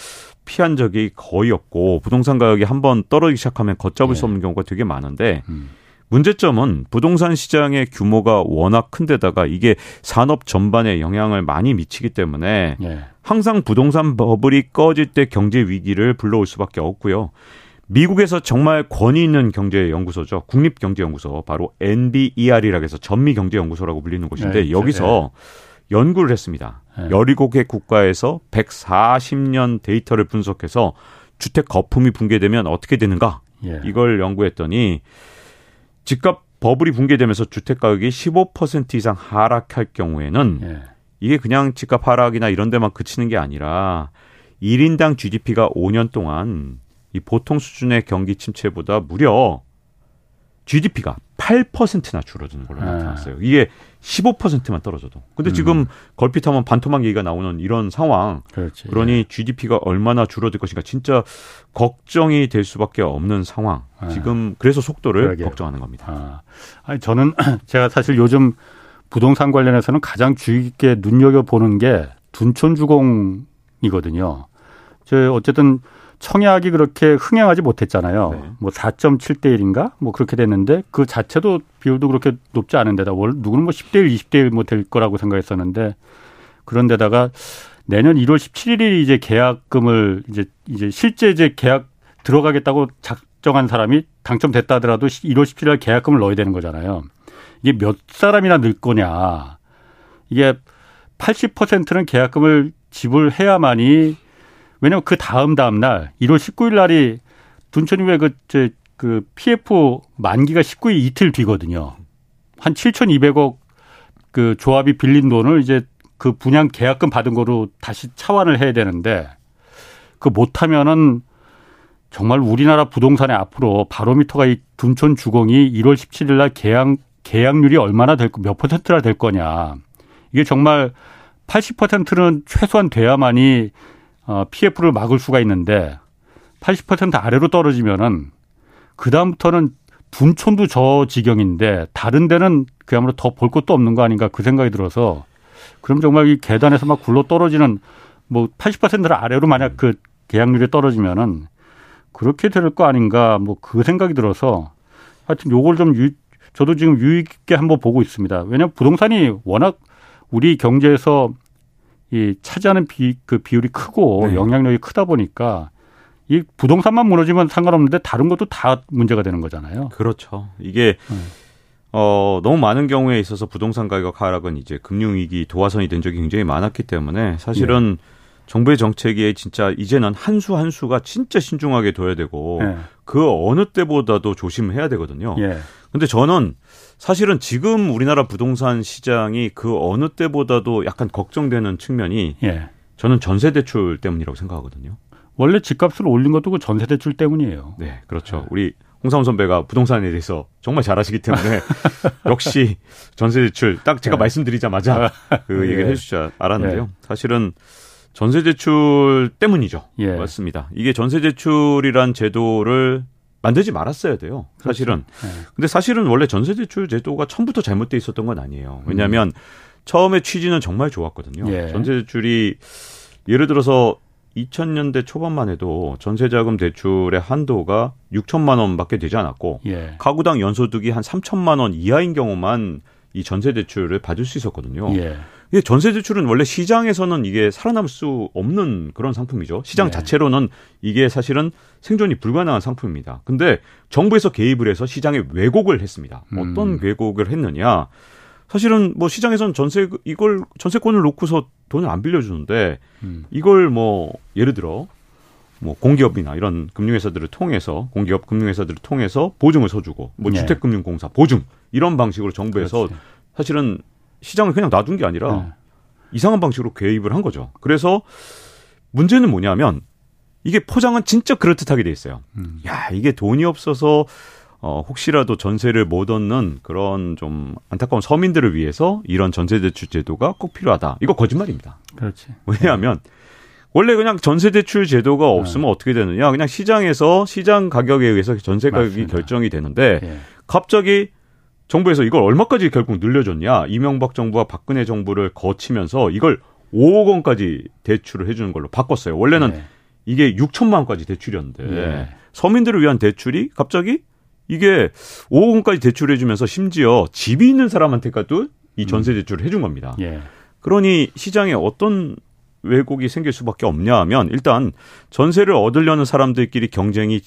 피한 적이 거의 없고 부동산 가격이 한번 떨어지기 시작하면 걷잡을 네. 수 없는 경우가 되게 많은데 음. 문제점은 부동산 시장의 규모가 워낙 큰데다가 이게 산업 전반에 영향을 많이 미치기 때문에 네. 항상 부동산 버블이 꺼질 때 경제 위기를 불러올 수밖에 없고요. 미국에서 정말 권위 있는 경제 연구소죠. 국립 경제 연구소. 바로 NBER이라고 해서 전미 경제 연구소라고 불리는 곳인데 네, 여기서 네. 연구를 했습니다. 네. 17개 국가에서 140년 데이터를 분석해서 주택 거품이 붕괴되면 어떻게 되는가? 예. 이걸 연구했더니 집값 버블이 붕괴되면서 주택 가격이 15% 이상 하락할 경우에는 예. 이게 그냥 집값 하락이나 이런 데만 그치는 게 아니라 1인당 GDP가 5년 동안 이 보통 수준의 경기 침체보다 무려 GDP가 8%나 줄어드는 걸로 네. 나타났어요. 이게 15%만 떨어져도. 근데 음. 지금 걸핏하면 반토막 얘기가 나오는 이런 상황. 그렇지. 그러니 예. GDP가 얼마나 줄어들 것인가 진짜 걱정이 될 수밖에 없는 상황. 네. 지금 그래서 속도를 그러게요. 걱정하는 겁니다. 아. 아니 저는 제가 사실 요즘 부동산 관련해서는 가장 주의 깊게 눈여겨 보는 게 둔촌 주공이거든요. 저 어쨌든 청약이 그렇게 흥행하지 못했잖아요. 네. 뭐 4.7대 1인가? 뭐 그렇게 됐는데 그 자체도 비율도 그렇게 높지 않은데다 월 누구는 뭐 10대 1, 20대 1 뭐 될 거라고 생각했었는데 그런데다가 내년 1월 17일이 이제 계약금을 이제 이제 실제 이제 계약 들어가겠다고 작정한 사람이 당첨됐다 하더라도 1월 17일 계약금을 넣어야 되는 거잖아요. 이게 몇 사람이나 늘 거냐. 이게 80%는 계약금을 지불해야만이 왜냐면 그 다음 다음 날 1월 19일 날이 둔촌이 왜그 그 PF 만기가 19일 이틀 뒤거든요. 한 7,200억 그 조합이 빌린 돈을 이제 그 분양 계약금 받은 거로 다시 차환을 해야 되는데 그 못하면은 정말 우리나라 부동산에 앞으로 바로미터가 이 둔촌 주공이 1월 17일 날 계약 계약률이 얼마나 될 몇 퍼센트나 될 거냐. 이게 정말 80%는 최소한 돼야만이 어, PF를 막을 수가 있는데 80% 아래로 떨어지면은 그 다음부터는 둔촌도 저 지경인데 다른 데는 그야말로 더 볼 것도 없는 거 아닌가 그 생각이 들어서 그럼 정말 이 계단에서 막 굴러 떨어지는 뭐 80%를 아래로 만약 그 계약률이 떨어지면은 그렇게 될 거 아닌가 뭐 그 생각이 들어서 하여튼 요걸 좀 유, 저도 지금 유익 있게 한번 보고 있습니다. 왜냐하면 부동산이 워낙 우리 경제에서 이 차지하는 비, 그 비율이 크고 네. 영향력이 크다 보니까 이 부동산만 무너지면 상관없는데 다른 것도 다 문제가 되는 거잖아요. 그렇죠. 이게 네. 어, 너무 많은 경우에 있어서 부동산 가격 하락은 이제 금융위기 도화선이 된 적이 굉장히 많았기 때문에 사실은 네. 정부의 정책에 진짜 이제는 한 수 한 수가 진짜 신중하게 둬야 되고 네. 그 어느 때보다도 조심해야 되거든요. 예. 근데 저는 사실은 지금 우리나라 부동산 시장이 그 어느 때보다도 약간 걱정되는 측면이 예. 저는 전세 대출 때문이라고 생각하거든요. 원래 집값을 올린 것도 그 전세 대출 때문이에요. 네, 그렇죠. 네. 우리 홍사원 선배가 부동산에 대해서 정말 잘 아시기 때문에 역시 전세 대출 딱 제가 네. 말씀드리자마자 그 네. 얘기를 해주자 알았는데요. 네. 사실은 전세 대출 때문이죠. 예. 맞습니다. 이게 전세 대출이란 제도를 만들지 말았어야 돼요. 사실은. 그렇죠. 네. 근데 사실은 원래 전세 대출 제도가 처음부터 잘못돼 있었던 건 아니에요. 왜냐하면 음. 처음에 취지는 정말 좋았거든요. 예. 전세 대출이 예를 들어서 2000년대 초반만 해도 전세자금 대출의 한도가 6천만 원밖에 되지 않았고 예. 가구당 연소득이 한 3천만 원 이하인 경우만 이 전세 대출을 받을 수 있었거든요. 예. 이게 전세 대출은 원래 시장에서는 이게 살아남을 수 없는 그런 상품이죠. 시장 네. 자체로는 이게 사실은 생존이 불가능한 상품입니다. 근데 정부에서 개입을 해서 시장에 왜곡을 했습니다. 음. 어떤 왜곡을 했느냐? 사실은 뭐 시장에서는 전세 이걸 전세권을 놓고서 돈을 안 빌려주는데 음. 이걸 뭐 예를 들어 뭐 공기업이나 이런 금융회사들을 통해서 공기업 금융회사들을 통해서 보증을 서주고 뭐 네. 주택금융공사 보증 이런 방식으로 정부에서 그렇지. 사실은 시장을 그냥 놔둔 게 아니라 네. 이상한 방식으로 개입을 한 거죠. 그래서 문제는 뭐냐면 이게 포장은 진짜 그럴듯하게 돼 있어요. 음. 야, 이게 돈이 없어서 어, 혹시라도 전세를 못 얻는 그런 좀 안타까운 서민들을 위해서 이런 전세대출 제도가 꼭 필요하다. 이거 거짓말입니다. 그렇지. 왜냐하면 원래 그냥 전세대출 제도가 없으면 네. 어떻게 되느냐. 그냥 시장에서 시장 가격에 의해서 전세 가격이 맞습니다. 결정이 되는데 네. 갑자기 정부에서 이걸 얼마까지 결국 늘려줬냐. 이명박 정부와 박근혜 정부를 거치면서 이걸 5억 원까지 대출을 해주는 걸로 바꿨어요. 원래는 네. 이게 6천만 원까지 대출이었는데 네. 서민들을 위한 대출이 갑자기 이게 5억 원까지 대출해주면서 심지어 집이 있는 사람한테까지도 이 전세 음. 대출을 해준 겁니다. 예. 그러니 시장에 어떤 왜곡이 생길 수밖에 없냐 하면 일단 전세를 얻으려는 사람들끼리 경쟁이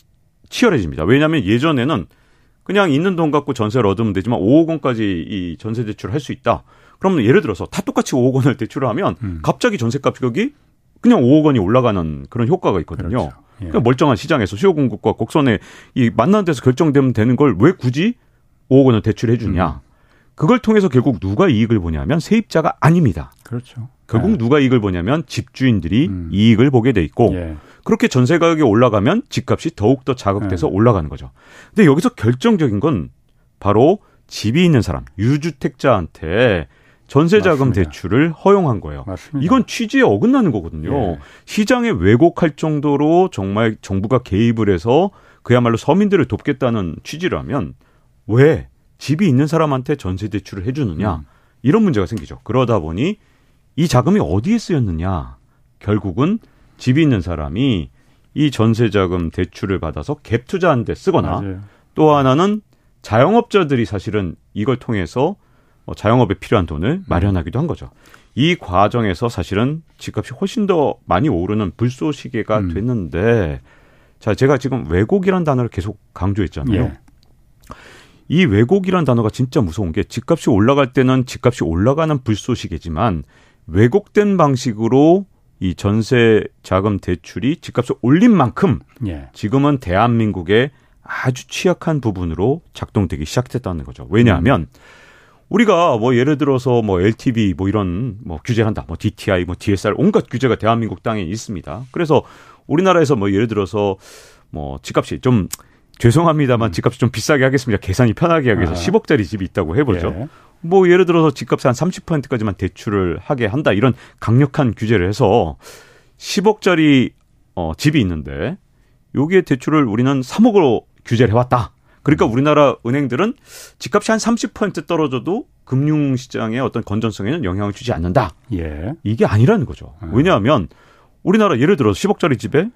치열해집니다. 왜냐하면 예전에는 그냥 있는 돈 갖고 전세를 얻으면 되지만 5억 원까지 이 전세 대출을 할 수 있다. 그러면 예를 들어서 다 똑같이 5억 원을 대출을 하면 음. 갑자기 전세 가격이 그냥 5억 원이 올라가는 그런 효과가 있거든요. 그렇죠. 예. 그러니까 멀쩡한 시장에서 수요 공급과 곡선의 이 만나는 데서 결정되면 되는 걸 왜 굳이 5억 원을 대출해 주냐. 음. 그걸 통해서 결국 누가 이익을 보냐면 세입자가 아닙니다. 그렇죠. 결국 네. 누가 이익을 보냐면 집주인들이 음. 이익을 보게 돼 있고 예. 그렇게 전세 가격이 올라가면 집값이 더욱 더 자극돼서 네. 올라가는 거죠. 근데 여기서 결정적인 건 바로 집이 있는 사람, 유주택자한테 전세자금 맞습니다. 대출을 허용한 거예요. 맞습니다. 이건 취지에 어긋나는 거거든요. 예. 시장에 왜곡할 정도로 정말 정부가 개입을 해서 그야말로 서민들을 돕겠다는 취지라면 왜 집이 있는 사람한테 전세 대출을 해주느냐 음. 이런 문제가 생기죠. 그러다 보니 이 자금이 어디에 쓰였느냐 결국은 집이 있는 사람이 이 전세자금 대출을 받아서 갭 투자한 데 쓰거나 맞아요. 또 하나는 자영업자들이 사실은 이걸 통해서 어, 자영업에 필요한 돈을 음. 마련하기도 한 거죠. 이 과정에서 사실은 집값이 훨씬 더 많이 오르는 불쏘시개가 음. 됐는데 자 제가 지금 왜곡이란 단어를 계속 강조했잖아요. 예. 이 왜곡이란 단어가 진짜 무서운 게 집값이 올라갈 때는 집값이 올라가는 불쏘시개지만 왜곡된 방식으로 이 전세 자금 대출이 집값을 올린 만큼 예. 지금은 대한민국의 아주 취약한 부분으로 작동되기 시작했다는 거죠. 왜냐하면 음. 우리가 뭐 예를 들어서 뭐 LTV 뭐 이런 뭐 규제를 한다. 뭐 DTI, 뭐 DSR 온갖 규제가 대한민국 땅에 있습니다. 그래서 우리나라에서 뭐 예를 들어서 뭐 집값이 좀 죄송합니다만 음. 집값이 좀 비싸게 하겠습니다. 계산이 편하게 하기 위해서 아. 10억짜리 집이 있다고 해보죠. 예. 뭐 예를 들어서 집값의 한 30%까지만 대출을 하게 한다. 이런 강력한 규제를 해서 10억짜리 어, 집이 있는데 여기에 대출을 우리는 3억으로 규제를 해왔다. 그러니까 우리나라 은행들은 집값이 한 30% 떨어져도 금융시장의 어떤 건전성에는 영향을 주지 않는다. 예. 이게 아니라는 거죠. 예. 왜냐하면 우리나라 예를 들어 10억짜리 집에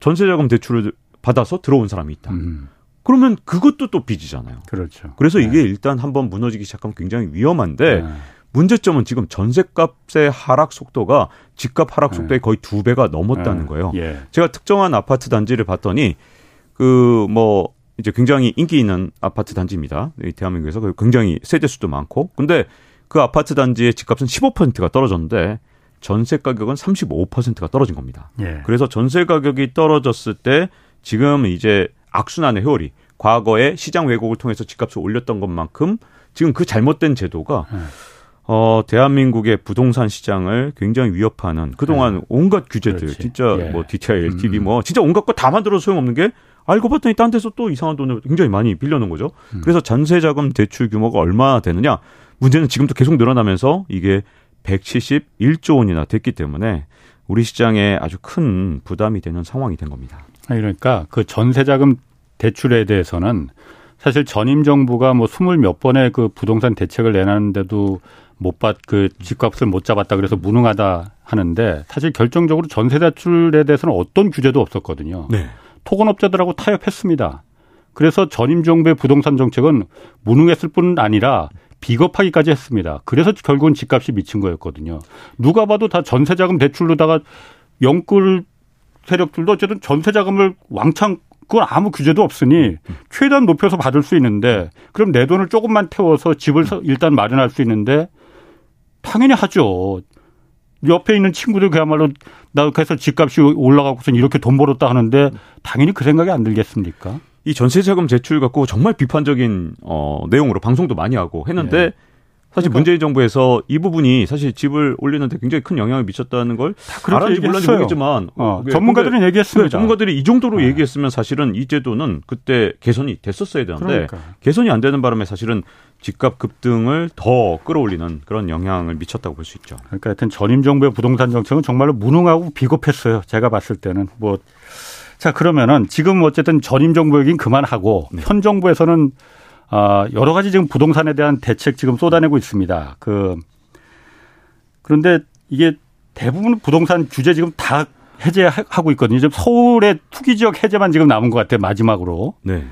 전세자금 대출을 받아서 들어온 사람이 있다. 음. 그러면 그것도 또 빚이잖아요. 그렇죠. 그래서 이게 네. 일단 한번 무너지기 시작하면 굉장히 위험한데 네. 문제점은 지금 전세값의 하락 속도가 집값 하락 속도의 네. 거의 두 배가 넘었다는 네. 거예요. 예. 제가 특정한 아파트 단지를 봤더니 그 뭐 이제 굉장히 인기 있는 아파트 단지입니다. 대한민국에서 그 굉장히 세대 수도 많고. 근데 그 아파트 단지의 집값은 15%가 떨어졌는데 전세 가격은 35%가 떨어진 겁니다. 예. 그래서 전세 가격이 떨어졌을 때 지금 이제 악순환의 효리, 과거에 시장 왜곡을 통해서 집값을 올렸던 것만큼 지금 그 잘못된 제도가 예. 어, 대한민국의 부동산 시장을 굉장히 위협하는 그동안 네. 온갖 규제들, 그렇지. 진짜 예. 뭐 DTI, LTV 음. 뭐 진짜 온갖 거 다 만들어도 소용없는 게 알고 봤더니 딴 데서 또 이상한 돈을 굉장히 많이 빌려놓은 거죠. 음. 그래서 전세 자금 대출 규모가 얼마나 되느냐. 문제는 지금도 계속 늘어나면서 이게 171조 원이나 됐기 때문에 우리 시장에 아주 큰 부담이 되는 상황이 된 겁니다. 그러니까 그 전세자금 대출에 대해서는 사실 전임 정부가 뭐 스물 몇 번의 그 부동산 대책을 내놨는데도 못 받, 그 집값을 못 잡았다 그래서 무능하다 하는데 사실 결정적으로 전세 대출에 대해서는 어떤 규제도 없었거든요. 네. 토건업자들하고 타협했습니다. 그래서 전임 정부의 부동산 정책은 무능했을 뿐 아니라 비겁하기까지 했습니다. 그래서 결국은 집값이 미친 거였거든요. 누가 봐도 다 전세자금 대출로다가 영끌 세력들도 어쨌든 전세 자금을 왕창 그건 아무 규제도 없으니 최대한 높여서 받을 수 있는데 그럼 내 돈을 조금만 태워서 집을 일단 마련할 수 있는데 당연히 하죠. 옆에 있는 친구들 그야말로 나 그래서 집값이 올라가고선 이렇게 돈 벌었다 하는데 당연히 그 생각이 안 들겠습니까? 이 전세자금 제출 갖고 정말 비판적인 어 내용으로 방송도 많이 하고 했는데 네. 사실 그러니까. 문재인 정부에서 이 부분이 사실 집을 올리는데 굉장히 큰 영향을 미쳤다는 걸 알았는지 몰랐는지 모르겠지만 어, 전문가들은 얘기했습니다. 전문가들이 이 정도로 네. 얘기했으면 사실은 이 제도는 그때 개선이 됐었어야 되는데 그러니까. 개선이 안 되는 바람에 사실은 집값 급등을 더 끌어올리는 그런 영향을 미쳤다고 볼 수 있죠. 그러니까 하여튼 전임 정부의 부동산 정책은 정말로 무능하고 비겁했어요. 제가 봤을 때는 뭐 자, 그러면은 지금 어쨌든 전임 정부 얘기는 그만하고 네. 현 정부에서는 아, 여러 가지 지금 부동산에 대한 대책 지금 쏟아내고 있습니다. 그 그런데 이게 대부분 부동산 규제 지금 다 해제하고 있거든요. 지금 서울의 투기 지역 해제만 지금 남은 것 같아요. 마지막으로. 네.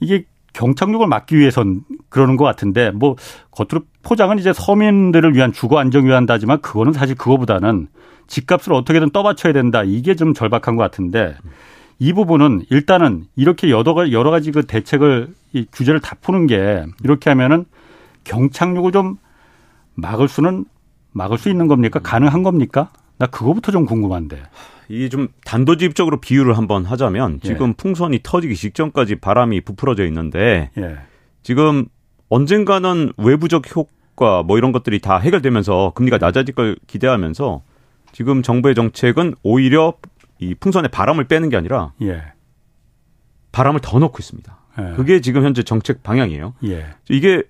이게 경착륙을 막기 위해선 그러는 것 같은데 뭐 겉으로 포장은 이제 서민들을 위한 주거 안정 위한다지만 그거는 사실 그거보다는 집값을 어떻게든 떠받쳐야 된다. 이게 좀 절박한 것 같은데 이 부분은 일단은 이렇게 여러 가지 여러 가지 그 대책을 이 규제를 다 푸는 게 이렇게 하면은 경착륙을 좀 막을 수는 막을 수 있는 겁니까? 가능한 겁니까? 나 그거부터 좀 궁금한데. 이게 좀 단도직입적으로 비유를 한번 하자면 예. 지금 예. 풍선이 터지기 직전까지 바람이 부풀어져 있는데 예. 지금 언젠가는 외부적 효과 뭐 이런 것들이 다 해결되면서 금리가 낮아질 걸 기대하면서 지금 정부의 정책은 오히려 이 풍선에 바람을 빼는 게 아니라 예. 바람을 더 넣고 있습니다. 예. 그게 지금 현재 정책 방향이에요. 예. 이게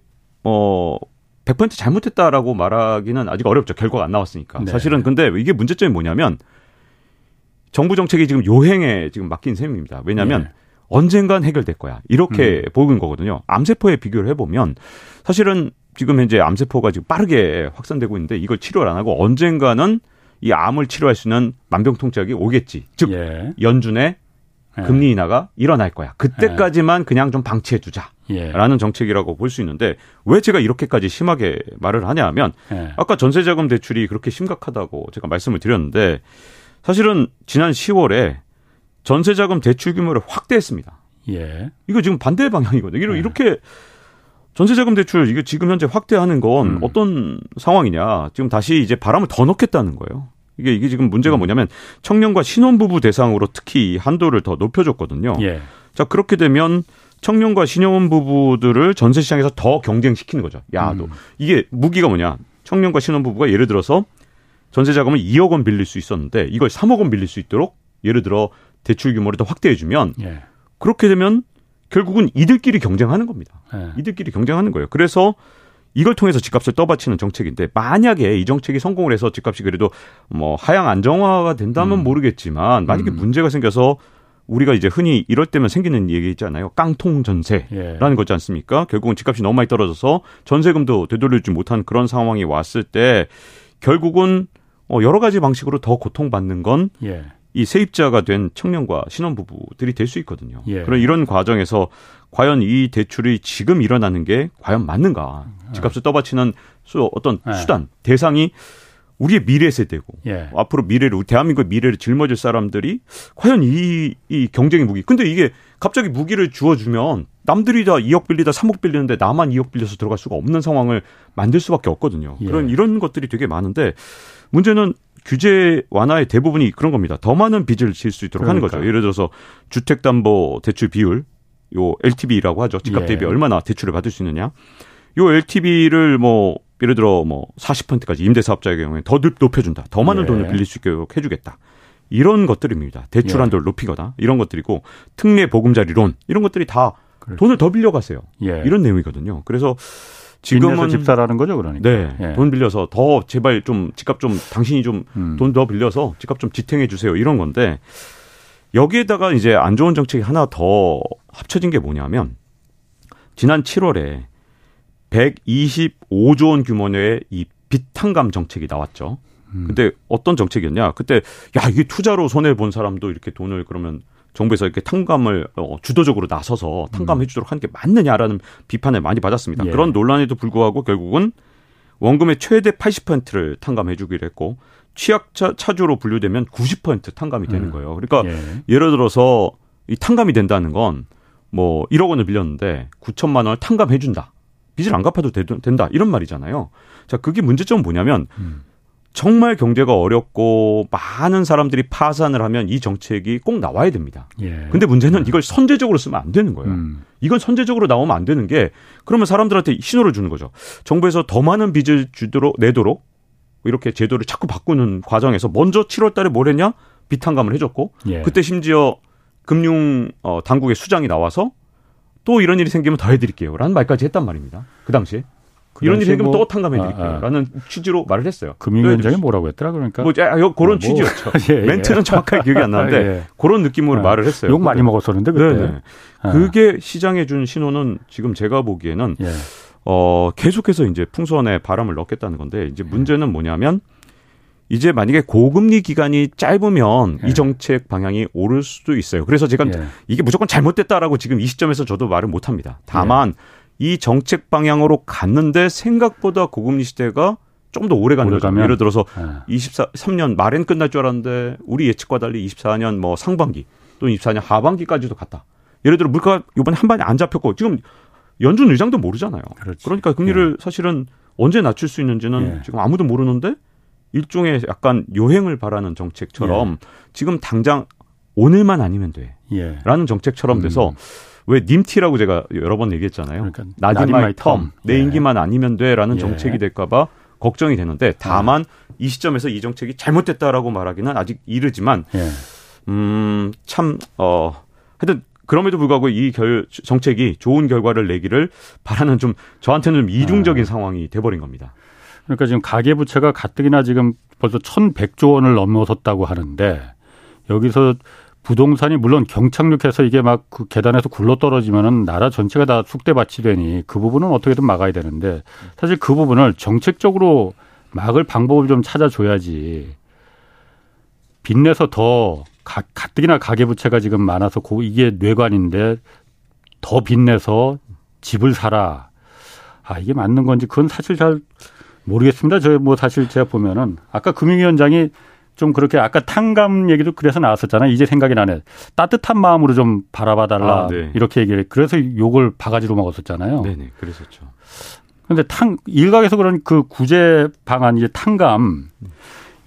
어 100% 잘못했다라고 말하기는 아직 어렵죠. 결과가 안 나왔으니까. 네. 사실은 근데 이게 문제점이 뭐냐면 정부 정책이 지금 요행에 지금 맡긴 셈입니다. 왜냐하면 예. 언젠간 해결될 거야. 이렇게 음. 보는 거거든요. 암세포에 비교를 해보면 사실은 지금 현재 암세포가 지금 빠르게 확산되고 있는데 이걸 치료를 안 하고 언젠가는 이 암을 치료할 수 있는 만병통치약이 오겠지. 즉 예. 연준의 예. 금리 인하가 일어날 거야. 그때까지만 그냥 좀 방치해 두자라는 예. 정책이라고 볼 수 있는데 왜 제가 이렇게까지 심하게 말을 하냐 하면 예. 아까 전세자금 대출이 그렇게 심각하다고 제가 말씀을 드렸는데 사실은 지난 10월에 전세자금 대출 규모를 확대했습니다. 예. 이거 지금 반대 방향이거든요. 이렇게 전세자금 대출 이게 지금 현재 확대하는 건 음. 어떤 상황이냐? 지금 다시 이제 바람을 더 넣겠다는 거예요. 이게 이게 지금 문제가 음. 뭐냐면 청년과 신혼부부 대상으로 특히 한도를 더 높여줬거든요. 예. 자 그렇게 되면 청년과 신혼부부들을 전세 시장에서 더 경쟁시키는 거죠. 야, 너 음. 이게 무기가 뭐냐? 청년과 신혼부부가 예를 들어서 전세 자금을 2억 원 빌릴 수 있었는데 이걸 3억 원 빌릴 수 있도록 예를 들어 대출 규모를 더 확대해 주면 예. 그렇게 되면 결국은 이들끼리 경쟁하는 겁니다. 예. 이들끼리 경쟁하는 거예요. 그래서 이걸 통해서 집값을 떠받치는 정책인데 만약에 이 정책이 성공을 해서 집값이 그래도 뭐 하향 안정화가 된다면 음. 모르겠지만 만약에 음. 문제가 생겨서 우리가 이제 흔히 이럴 때면 생기는 얘기 있잖아요. 깡통 전세라는 예. 거지 않습니까? 결국은 집값이 너무 많이 떨어져서 전세금도 되돌려주지 못한 그런 상황이 왔을 때 결국은 어 여러 가지 방식으로 더 고통받는 건 예. 이 세입자가 된 청년과 신혼부부들이 될 수 있거든요. 예. 그런 이런 과정에서 과연 이 대출이 지금 일어나는 게 과연 맞는가? 집값을 떠받치는 수, 어떤 예. 수단, 대상이 우리의 미래 세대고 예. 앞으로 미래를 우리 대한민국 미래를 짊어질 사람들이 과연 이, 이 경쟁의 무기. 근데 이게 갑자기 무기를 주어주면 남들이 다 2억 빌리다 3억 빌리는데 나만 2억 빌려서 들어갈 수가 없는 상황을 만들 수밖에 없거든요. 예. 그런 이런 것들이 되게 많은데 문제는 규제 완화의 대부분이 그런 겁니다. 더 많은 빚을 질 수 있도록 그러니까. 하는 거죠. 예를 들어서 주택담보 대출 비율, 요 LTV라고 하죠. 집값 예. 대비 얼마나 대출을 받을 수 있느냐. 요 LTV를 뭐 예를 들어 뭐 40%까지 임대사업자의 경우에 더 높여준다. 더 많은 예. 돈을 빌릴 수 있도록 해주겠다. 이런 것들입니다. 대출 예. 한도를 높이거나 이런 것들이고 특례 보금자리론 이런 것들이 다 그렇죠. 돈을 더 빌려가세요. 예. 이런 내용이거든요. 그래서 지금은 집사라는 거죠, 그러니까. 네, 예. 돈 빌려서 더 제발 좀 집값 좀 당신이 좀 돈더 음. 빌려서 집값 좀 지탱해 주세요 이런 건데 여기에다가 이제 안 좋은 정책이 하나 더 합쳐진 게 뭐냐면 지난 7월에 125조 원 규모의 이 빚탕감 정책이 나왔죠. 음. 근데 어떤 정책이었냐? 그때 야 이게 투자로 손해 본 사람도 이렇게 돈을 그러면 정부에서 이렇게 탕감을 어, 주도적으로 나서서 탕감해 주도록 하는 게 맞느냐라는 비판을 많이 받았습니다. 예. 그런 논란에도 불구하고 결국은 원금의 최대 80%를 탕감해 주기로 했고 취약차 차주로 분류되면 90% 탕감이 되는 음. 거예요. 그러니까 예. 예를 들어서 이 탕감이 된다는 건 뭐 1억 원을 빌렸는데 9천만 원을 탕감해 준다. 빚을 안 갚아도 된다. 이런 말이잖아요. 자, 그게 문제점은 뭐냐면 음. 정말 경제가 어렵고 많은 사람들이 파산을 하면 이 정책이 꼭 나와야 됩니다. 예. 근데 문제는 이걸 선제적으로 쓰면 안 되는 거예요. 음. 이건 선제적으로 나오면 안 되는 게 그러면 사람들한테 신호를 주는 거죠. 정부에서 더 많은 빚을 주도록 내도록 이렇게 제도를 자꾸 바꾸는 과정에서 먼저 7월 달에 뭘 했냐? 비탄감을 해줬고 예. 그때 심지어 금융 어, 당국의 수장이 나와서 또 이런 일이 생기면 더 해드릴게요. 라는 말까지 했단 말입니다. 그 당시에. 그 이런 일이 생기면 뭐, 또 탕감해드릴게요. 아, 아. 라는 취지로 말을 했어요. 금융위원장이 뭐라고 했더라 그러니까. 뭐, 아, 그런 뭐, 취지였죠. 예, 예. 멘트는 정확하게 기억이 안 나는데 예. 그런 느낌으로 아, 말을 했어요. 욕 많이 먹었었는데 그때. 네네. 아. 그게 시장에 준 신호는 지금 제가 보기에는 예. 어, 계속해서 이제 풍선에 바람을 넣겠다는 건데 이제 문제는 뭐냐면 이제 만약에 고금리 기간이 짧으면 예. 이 정책 방향이 오를 수도 있어요. 그래서 제가 예. 이게 무조건 잘못됐다라고 지금 이 시점에서 저도 말을 못 합니다. 다만 예. 이 정책 방향으로 갔는데 생각보다 고금리 시대가 좀 더 오래 가는 거죠. 예를 들어서 예. 23년 말엔 끝날 줄 알았는데 우리 예측과 달리 24년 뭐 상반기 또는 24년 하반기까지도 갔다. 예를 들어 물가 이번에 한 번에 안 잡혔고 지금 연준 의장도 모르잖아요. 그렇지. 그러니까 금리를 예. 사실은 언제 낮출 수 있는지는 예. 지금 아무도 모르는데 일종의 약간 요행을 바라는 정책처럼 예. 지금 당장 오늘만 아니면 돼. 예. 라는 정책처럼 돼서 음. 왜 NIMTY라고 제가 여러 번 얘기했잖아요. 그러니까 not in my term. 내 예. 임기만 아니면 돼라는 예. 정책이 될까봐 걱정이 되는데 다만 이 시점에서 이 정책이 잘못됐다라고 말하기는 아직 이르지만 예. 음참 어 하여튼 그럼에도 불구하고 이 결, 정책이 좋은 결과를 내기를 바라는 좀 저한테는 좀 이중적인 아. 상황이 돼버린 겁니다. 그러니까 지금 가계부채가 가뜩이나 지금 벌써 1,100조 원을 넘어섰다고 하는데 여기서 부동산이 물론 경착륙해서 이게 막 그 계단에서 굴러 떨어지면은 나라 전체가 다 쑥대밭이 되니 그 부분은 어떻게든 막아야 되는데 사실 그 부분을 정책적으로 막을 방법을 좀 찾아줘야지 빚내서 더 가, 가뜩이나 가계부채가 지금 많아서 고, 이게 뇌관인데 더 빚내서 집을 사라. 아, 이게 맞는 건지 그건 사실 잘 모르겠습니다. 저 뭐 사실 제가 보면은 아까 금융위원장이 좀 그렇게 아까 탕감 얘기도 그래서 나왔었잖아요. 이제 생각이 나네. 따뜻한 마음으로 좀 바라봐 달라. 아, 네. 이렇게 얘기를 그래서 욕을 바가지로 먹었었잖아요. 네네. 그랬었죠. 근데 탕 일각에서 그런 그 구제 방안 이제 탕감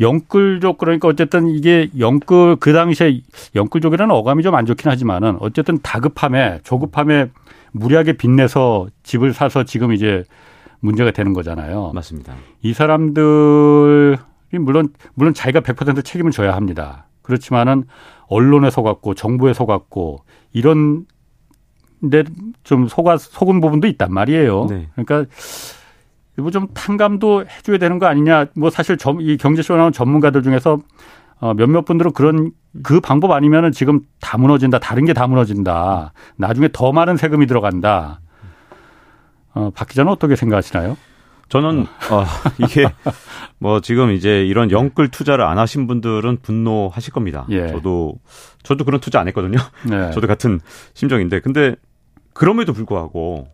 영끌족 그러니까 어쨌든 이게 영끌 그 당시에 영끌족이라는 어감이 좀 안 좋긴 하지만은 어쨌든 다급함에 조급함에 무리하게 빚내서 집을 사서 지금 이제 문제가 되는 거잖아요. 맞습니다. 이 사람들이 물론 물론 자기가 100% 책임을 져야 합니다. 그렇지만은 언론에 속았고 정부에 속았고 이런 데좀 속아 속은 부분도 있단 말이에요. 네. 그러니까 일부 좀 탕감도 해줘야 되는 거 아니냐. 뭐 사실 점, 이 경제쇼 나온 전문가들 중에서 어, 몇몇 분들은 그런 그 방법 아니면은 지금 다 무너진다. 다른 게 다 무너진다. 나중에 더 많은 세금이 들어간다. 어, 박 기자는 어떻게 생각하시나요? 저는 어, 이게 뭐 지금 이제 이런 영끌 투자를 안 하신 분들은 분노하실 겁니다. 예. 저도 저도 그런 투자 안 했거든요. 네. 저도 같은 심정인데 근데 그럼에도 불구하고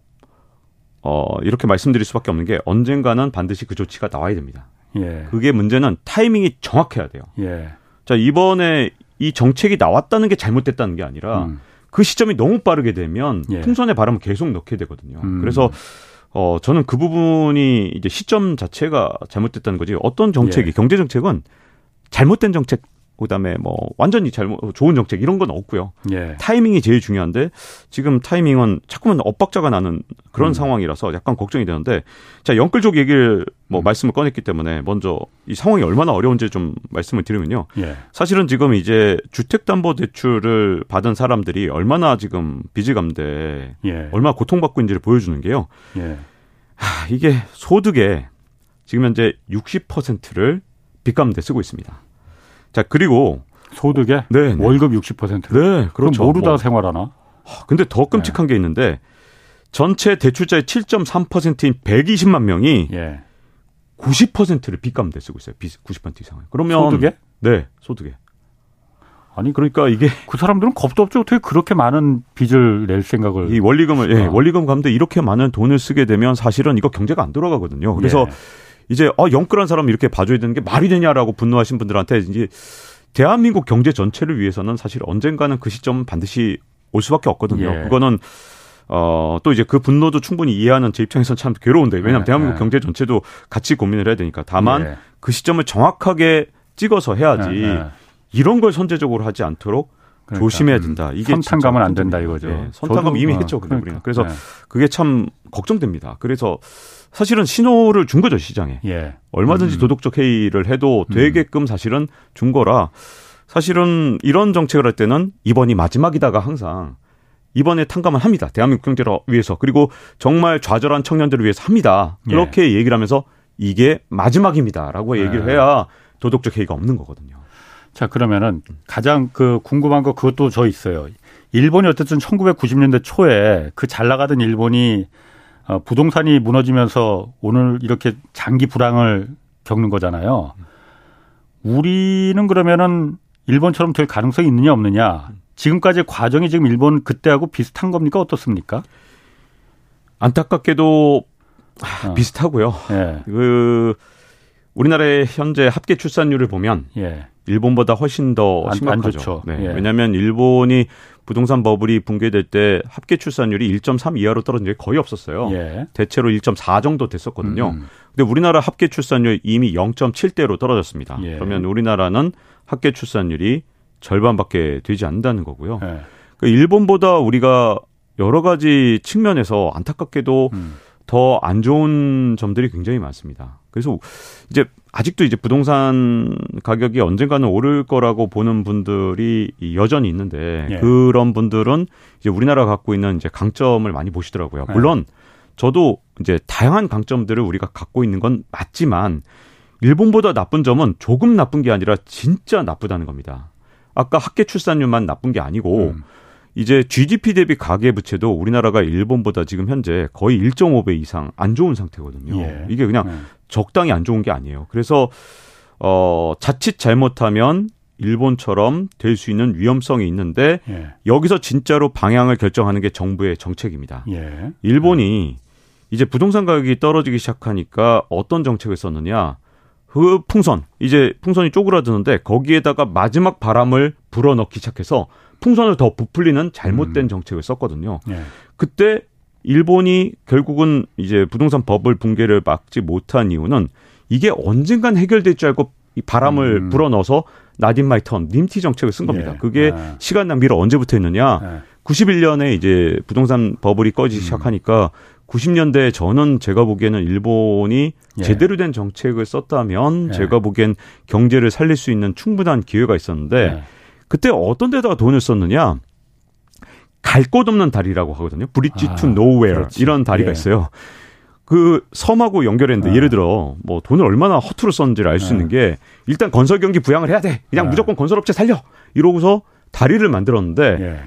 어 이렇게 말씀드릴 수밖에 없는 게 언젠가는 반드시 그 조치가 나와야 됩니다. 예. 그게 문제는 타이밍이 정확해야 돼요. 예. 자 이번에 이 정책이 나왔다는 게 잘못됐다는 게 아니라 음. 그 시점이 너무 빠르게 되면 예. 풍선의 바람을 계속 넣게 되거든요. 음. 그래서 어 저는 그 부분이 이제 시점 자체가 잘못됐다는 거지. 어떤 정책이 예. 경제 정책은 잘못된 정책 그다음에 뭐 완전히 잘못 좋은 정책 이런 건 없고요. 예. 타이밍이 제일 중요한데 지금 타이밍은 자꾸만 엇박자가 나는 그런 음. 상황이라서 약간 걱정이 되는데 자 영끌족 얘기를 뭐 음. 말씀을 꺼냈기 때문에 먼저 이 상황이 얼마나 어려운지 좀 말씀을 드리면요. 예. 사실은 지금 이제 주택담보대출을 받은 사람들이 얼마나 지금 빚을 갚는데 예. 얼마나 고통받고 있는지를 보여주는 게요. 예. 하, 이게 소득의 지금 현재 60%를 빚갚는데 쓰고 있습니다. 자, 그리고 소득에 네, 네. 월급 60%. 네, 그렇죠. 모르다 뭐. 생활하나? 근데 더 끔찍한 네. 게 있는데 전체 대출자의 7.3%인 120만 명이 예. 90%를 빚감 대 쓰고 있어요. 90% 이상을. 그러면 소득에? 네, 소득에. 아니 그러니까 이게 그 사람들은 겁도 없죠. 어떻게 그렇게 많은 빚을 낼 생각을 이 원리금을 예, 원리금 감대 이렇게 많은 돈을 쓰게 되면 사실은 이거 경제가 안 돌아가거든요. 그래서 예. 이제 어 영끌한 사람 이렇게 봐줘야 되는 게 말이 되냐라고 분노하신 분들한테 이제 대한민국 경제 전체를 위해서는 사실 언젠가는 그 시점 반드시 올 수밖에 없거든요. 예. 그거는 어, 또 이제 그 분노도 충분히 이해하는 제 입장에서는 참 괴로운데, 왜냐하면 예, 대한민국 예. 경제 전체도 같이 고민을 해야 되니까. 다만, 예. 그 시점을 정확하게 찍어서 해야지 네, 네. 이런 걸 선제적으로 하지 않도록 그러니까, 조심해야 음, 된다. 이게 선탄감은 안 된다 이거죠. 네, 선탄감 이미 어, 했죠. 그러니까. 우리는. 그래서 네. 그게 참 걱정됩니다. 그래서 사실은 신호를 준 거죠 시장에. 예. 얼마든지 음. 도덕적 회의를 해도 음. 되게끔 사실은 준 거라 사실은 이런 정책을 할 때는 이번이 마지막이다가 항상 이번에 탕감을 합니다. 대한민국 경제를 위해서 그리고 정말 좌절한 청년들을 위해서 합니다. 그렇게 예. 얘기를 하면서 이게 마지막입니다라고 얘기를 네. 해야 도덕적 회의가 없는 거거든요. 자 그러면은 가장 그 궁금한 거 그것도 저 있어요. 일본이 어쨌든 1990년대 초에 그 잘 나가던 일본이 어, 부동산이 무너지면서 오늘 이렇게 장기 불황을 겪는 거잖아요. 우리는 그러면은 일본처럼 될 가능성이 있느냐 없느냐. 지금까지 과정이 지금 일본 그때하고 비슷한 겁니까 어떻습니까? 안타깝게도 어. 비슷하고요. 예. 그 우리나라의 현재 합계 출산율을 보면 예. 일본보다 훨씬 더 안, 심각하죠. 안 네. 예. 왜냐하면 일본이 부동산 버블이 붕괴될 때 합계 출산율이 1.3 이하로 떨어진 적이 거의 없었어요. 예. 대체로 1.4 정도 됐었거든요. 음. 근데 우리나라 합계 출산율 이미 0.7대로 떨어졌습니다. 예. 그러면 우리나라는 합계 출산율이 절반밖에 되지 않는다는 거고요. 예. 그 일본보다 우리가 여러 가지 측면에서 안타깝게도 음. 더 안 좋은 점들이 굉장히 많습니다. 그래서 이제 아직도 이제 부동산 가격이 언젠가는 오를 거라고 보는 분들이 여전히 있는데 예. 그런 분들은 이제 우리나라가 갖고 있는 이제 강점을 많이 보시더라고요. 예. 물론 저도 이제 다양한 강점들을 우리가 갖고 있는 건 맞지만 일본보다 나쁜 점은 조금 나쁜 게 아니라 진짜 나쁘다는 겁니다. 아까 학계 출산율만 나쁜 게 아니고 음. 이제 GDP 대비 가계 부채도 우리나라가 일본보다 지금 현재 거의 1.5배 이상 안 좋은 상태거든요. 예. 이게 그냥 예. 적당히 안 좋은 게 아니에요. 그래서 어 자칫 잘못하면 일본처럼 될 수 있는 위험성이 있는데 예. 여기서 진짜로 방향을 결정하는 게 정부의 정책입니다. 예. 일본이 이제 부동산 가격이 떨어지기 시작하니까 어떤 정책을 썼느냐? 그 풍선 이제 풍선이 쪼그라드는데 거기에다가 마지막 바람을 불어넣기 시작해서 풍선을 더 부풀리는 잘못된 음. 정책을 썼거든요. 예. 그때 일본이 결국은 이제 부동산 버블 붕괴를 막지 못한 이유는 이게 언젠간 해결될 줄 알고 이 바람을 음. 불어넣어서 not in my term NIMTY 정책을 쓴 겁니다. 예. 그게 예. 시간 낭비를 언제부터 했느냐? 예. 91년에 이제 부동산 버블이 꺼지기 음. 시작하니까 90년대 저는 제가 보기에는 일본이 예. 제대로 된 정책을 썼다면 예. 제가 보기엔 경제를 살릴 수 있는 충분한 기회가 있었는데 예. 그때 어떤 데다가 돈을 썼느냐? 갈 곳 없는 다리라고 하거든요. bridge 아, to nowhere 이런 다리가 예. 있어요. 그 섬하고 연결했는데 아. 예를 들어 뭐 돈을 얼마나 허투루 썼는지를 알수 아. 있는 게 일단 건설 경기 부양을 해야 돼. 그냥 아. 무조건 건설업체 살려. 이러고서 다리를 만들었는데 예.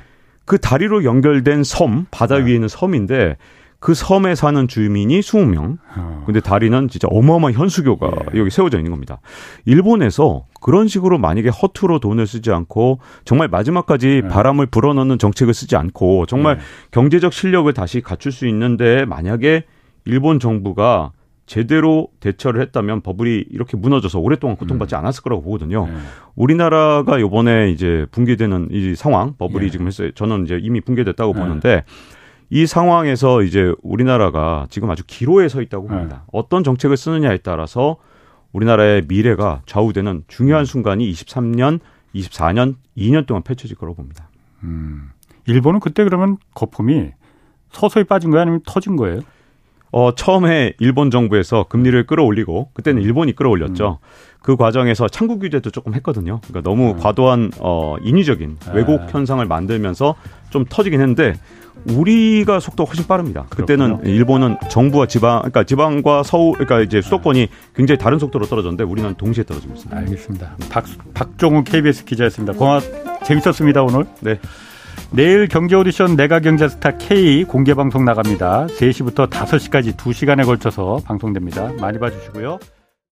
그 다리로 연결된 섬 바다 위에 있는 섬인데 그 섬에 사는 주민이 20명. 어. 근데 다리는 진짜 어마어마한 현수교가 예. 여기 세워져 있는 겁니다. 일본에서 그런 식으로 만약에 허투루 돈을 쓰지 않고 정말 마지막까지 예. 바람을 불어넣는 정책을 쓰지 않고 정말 예. 경제적 실력을 다시 갖출 수 있는데 만약에 일본 정부가 제대로 대처를 했다면 버블이 이렇게 무너져서 오랫동안 고통받지 음. 않았을 거라고 보거든요. 네. 우리나라가 요번에 이제 붕괴되는 이 상황, 버블이 예. 지금 했어요. 저는 이제 이미 붕괴됐다고 네. 보는데 이 상황에서 이제 우리나라가 지금 아주 기로에 서 있다고 네. 봅니다. 네. 어떤 정책을 쓰느냐에 따라서 우리나라의 미래가 좌우되는 중요한 음. 순간이 23년, 24년, 2년 동안 펼쳐질 거라고 봅니다. 음. 일본은 그때 그러면 거품이 서서히 빠진 거예요? 아니면 터진 거예요? 어, 처음에 일본 정부에서 금리를 끌어올리고 그때는 음. 일본이 끌어올렸죠. 음. 그 과정에서 창구 규제도 조금 했거든요. 그러니까 너무 음. 과도한 어, 인위적인 왜곡 아. 현상을 만들면서 좀 터지긴 했는데 우리가 속도가 훨씬 빠릅니다. 그때는 그렇군요. 일본은 정부와 지방, 그러니까 지방과 서울, 그러니까 이제 수도권이 굉장히 다른 속도로 떨어졌는데 우리는 동시에 떨어지고 있습니다. 알겠습니다. 박, 박종훈 KBS 기자였습니다. 고맙, 재밌었습니다, 오늘. 네. 내일 경제 오디션 내가 경제스타 K 공개 방송 나갑니다. 3시부터 5시까지 2시간에 걸쳐서 방송됩니다. 많이 봐주시고요.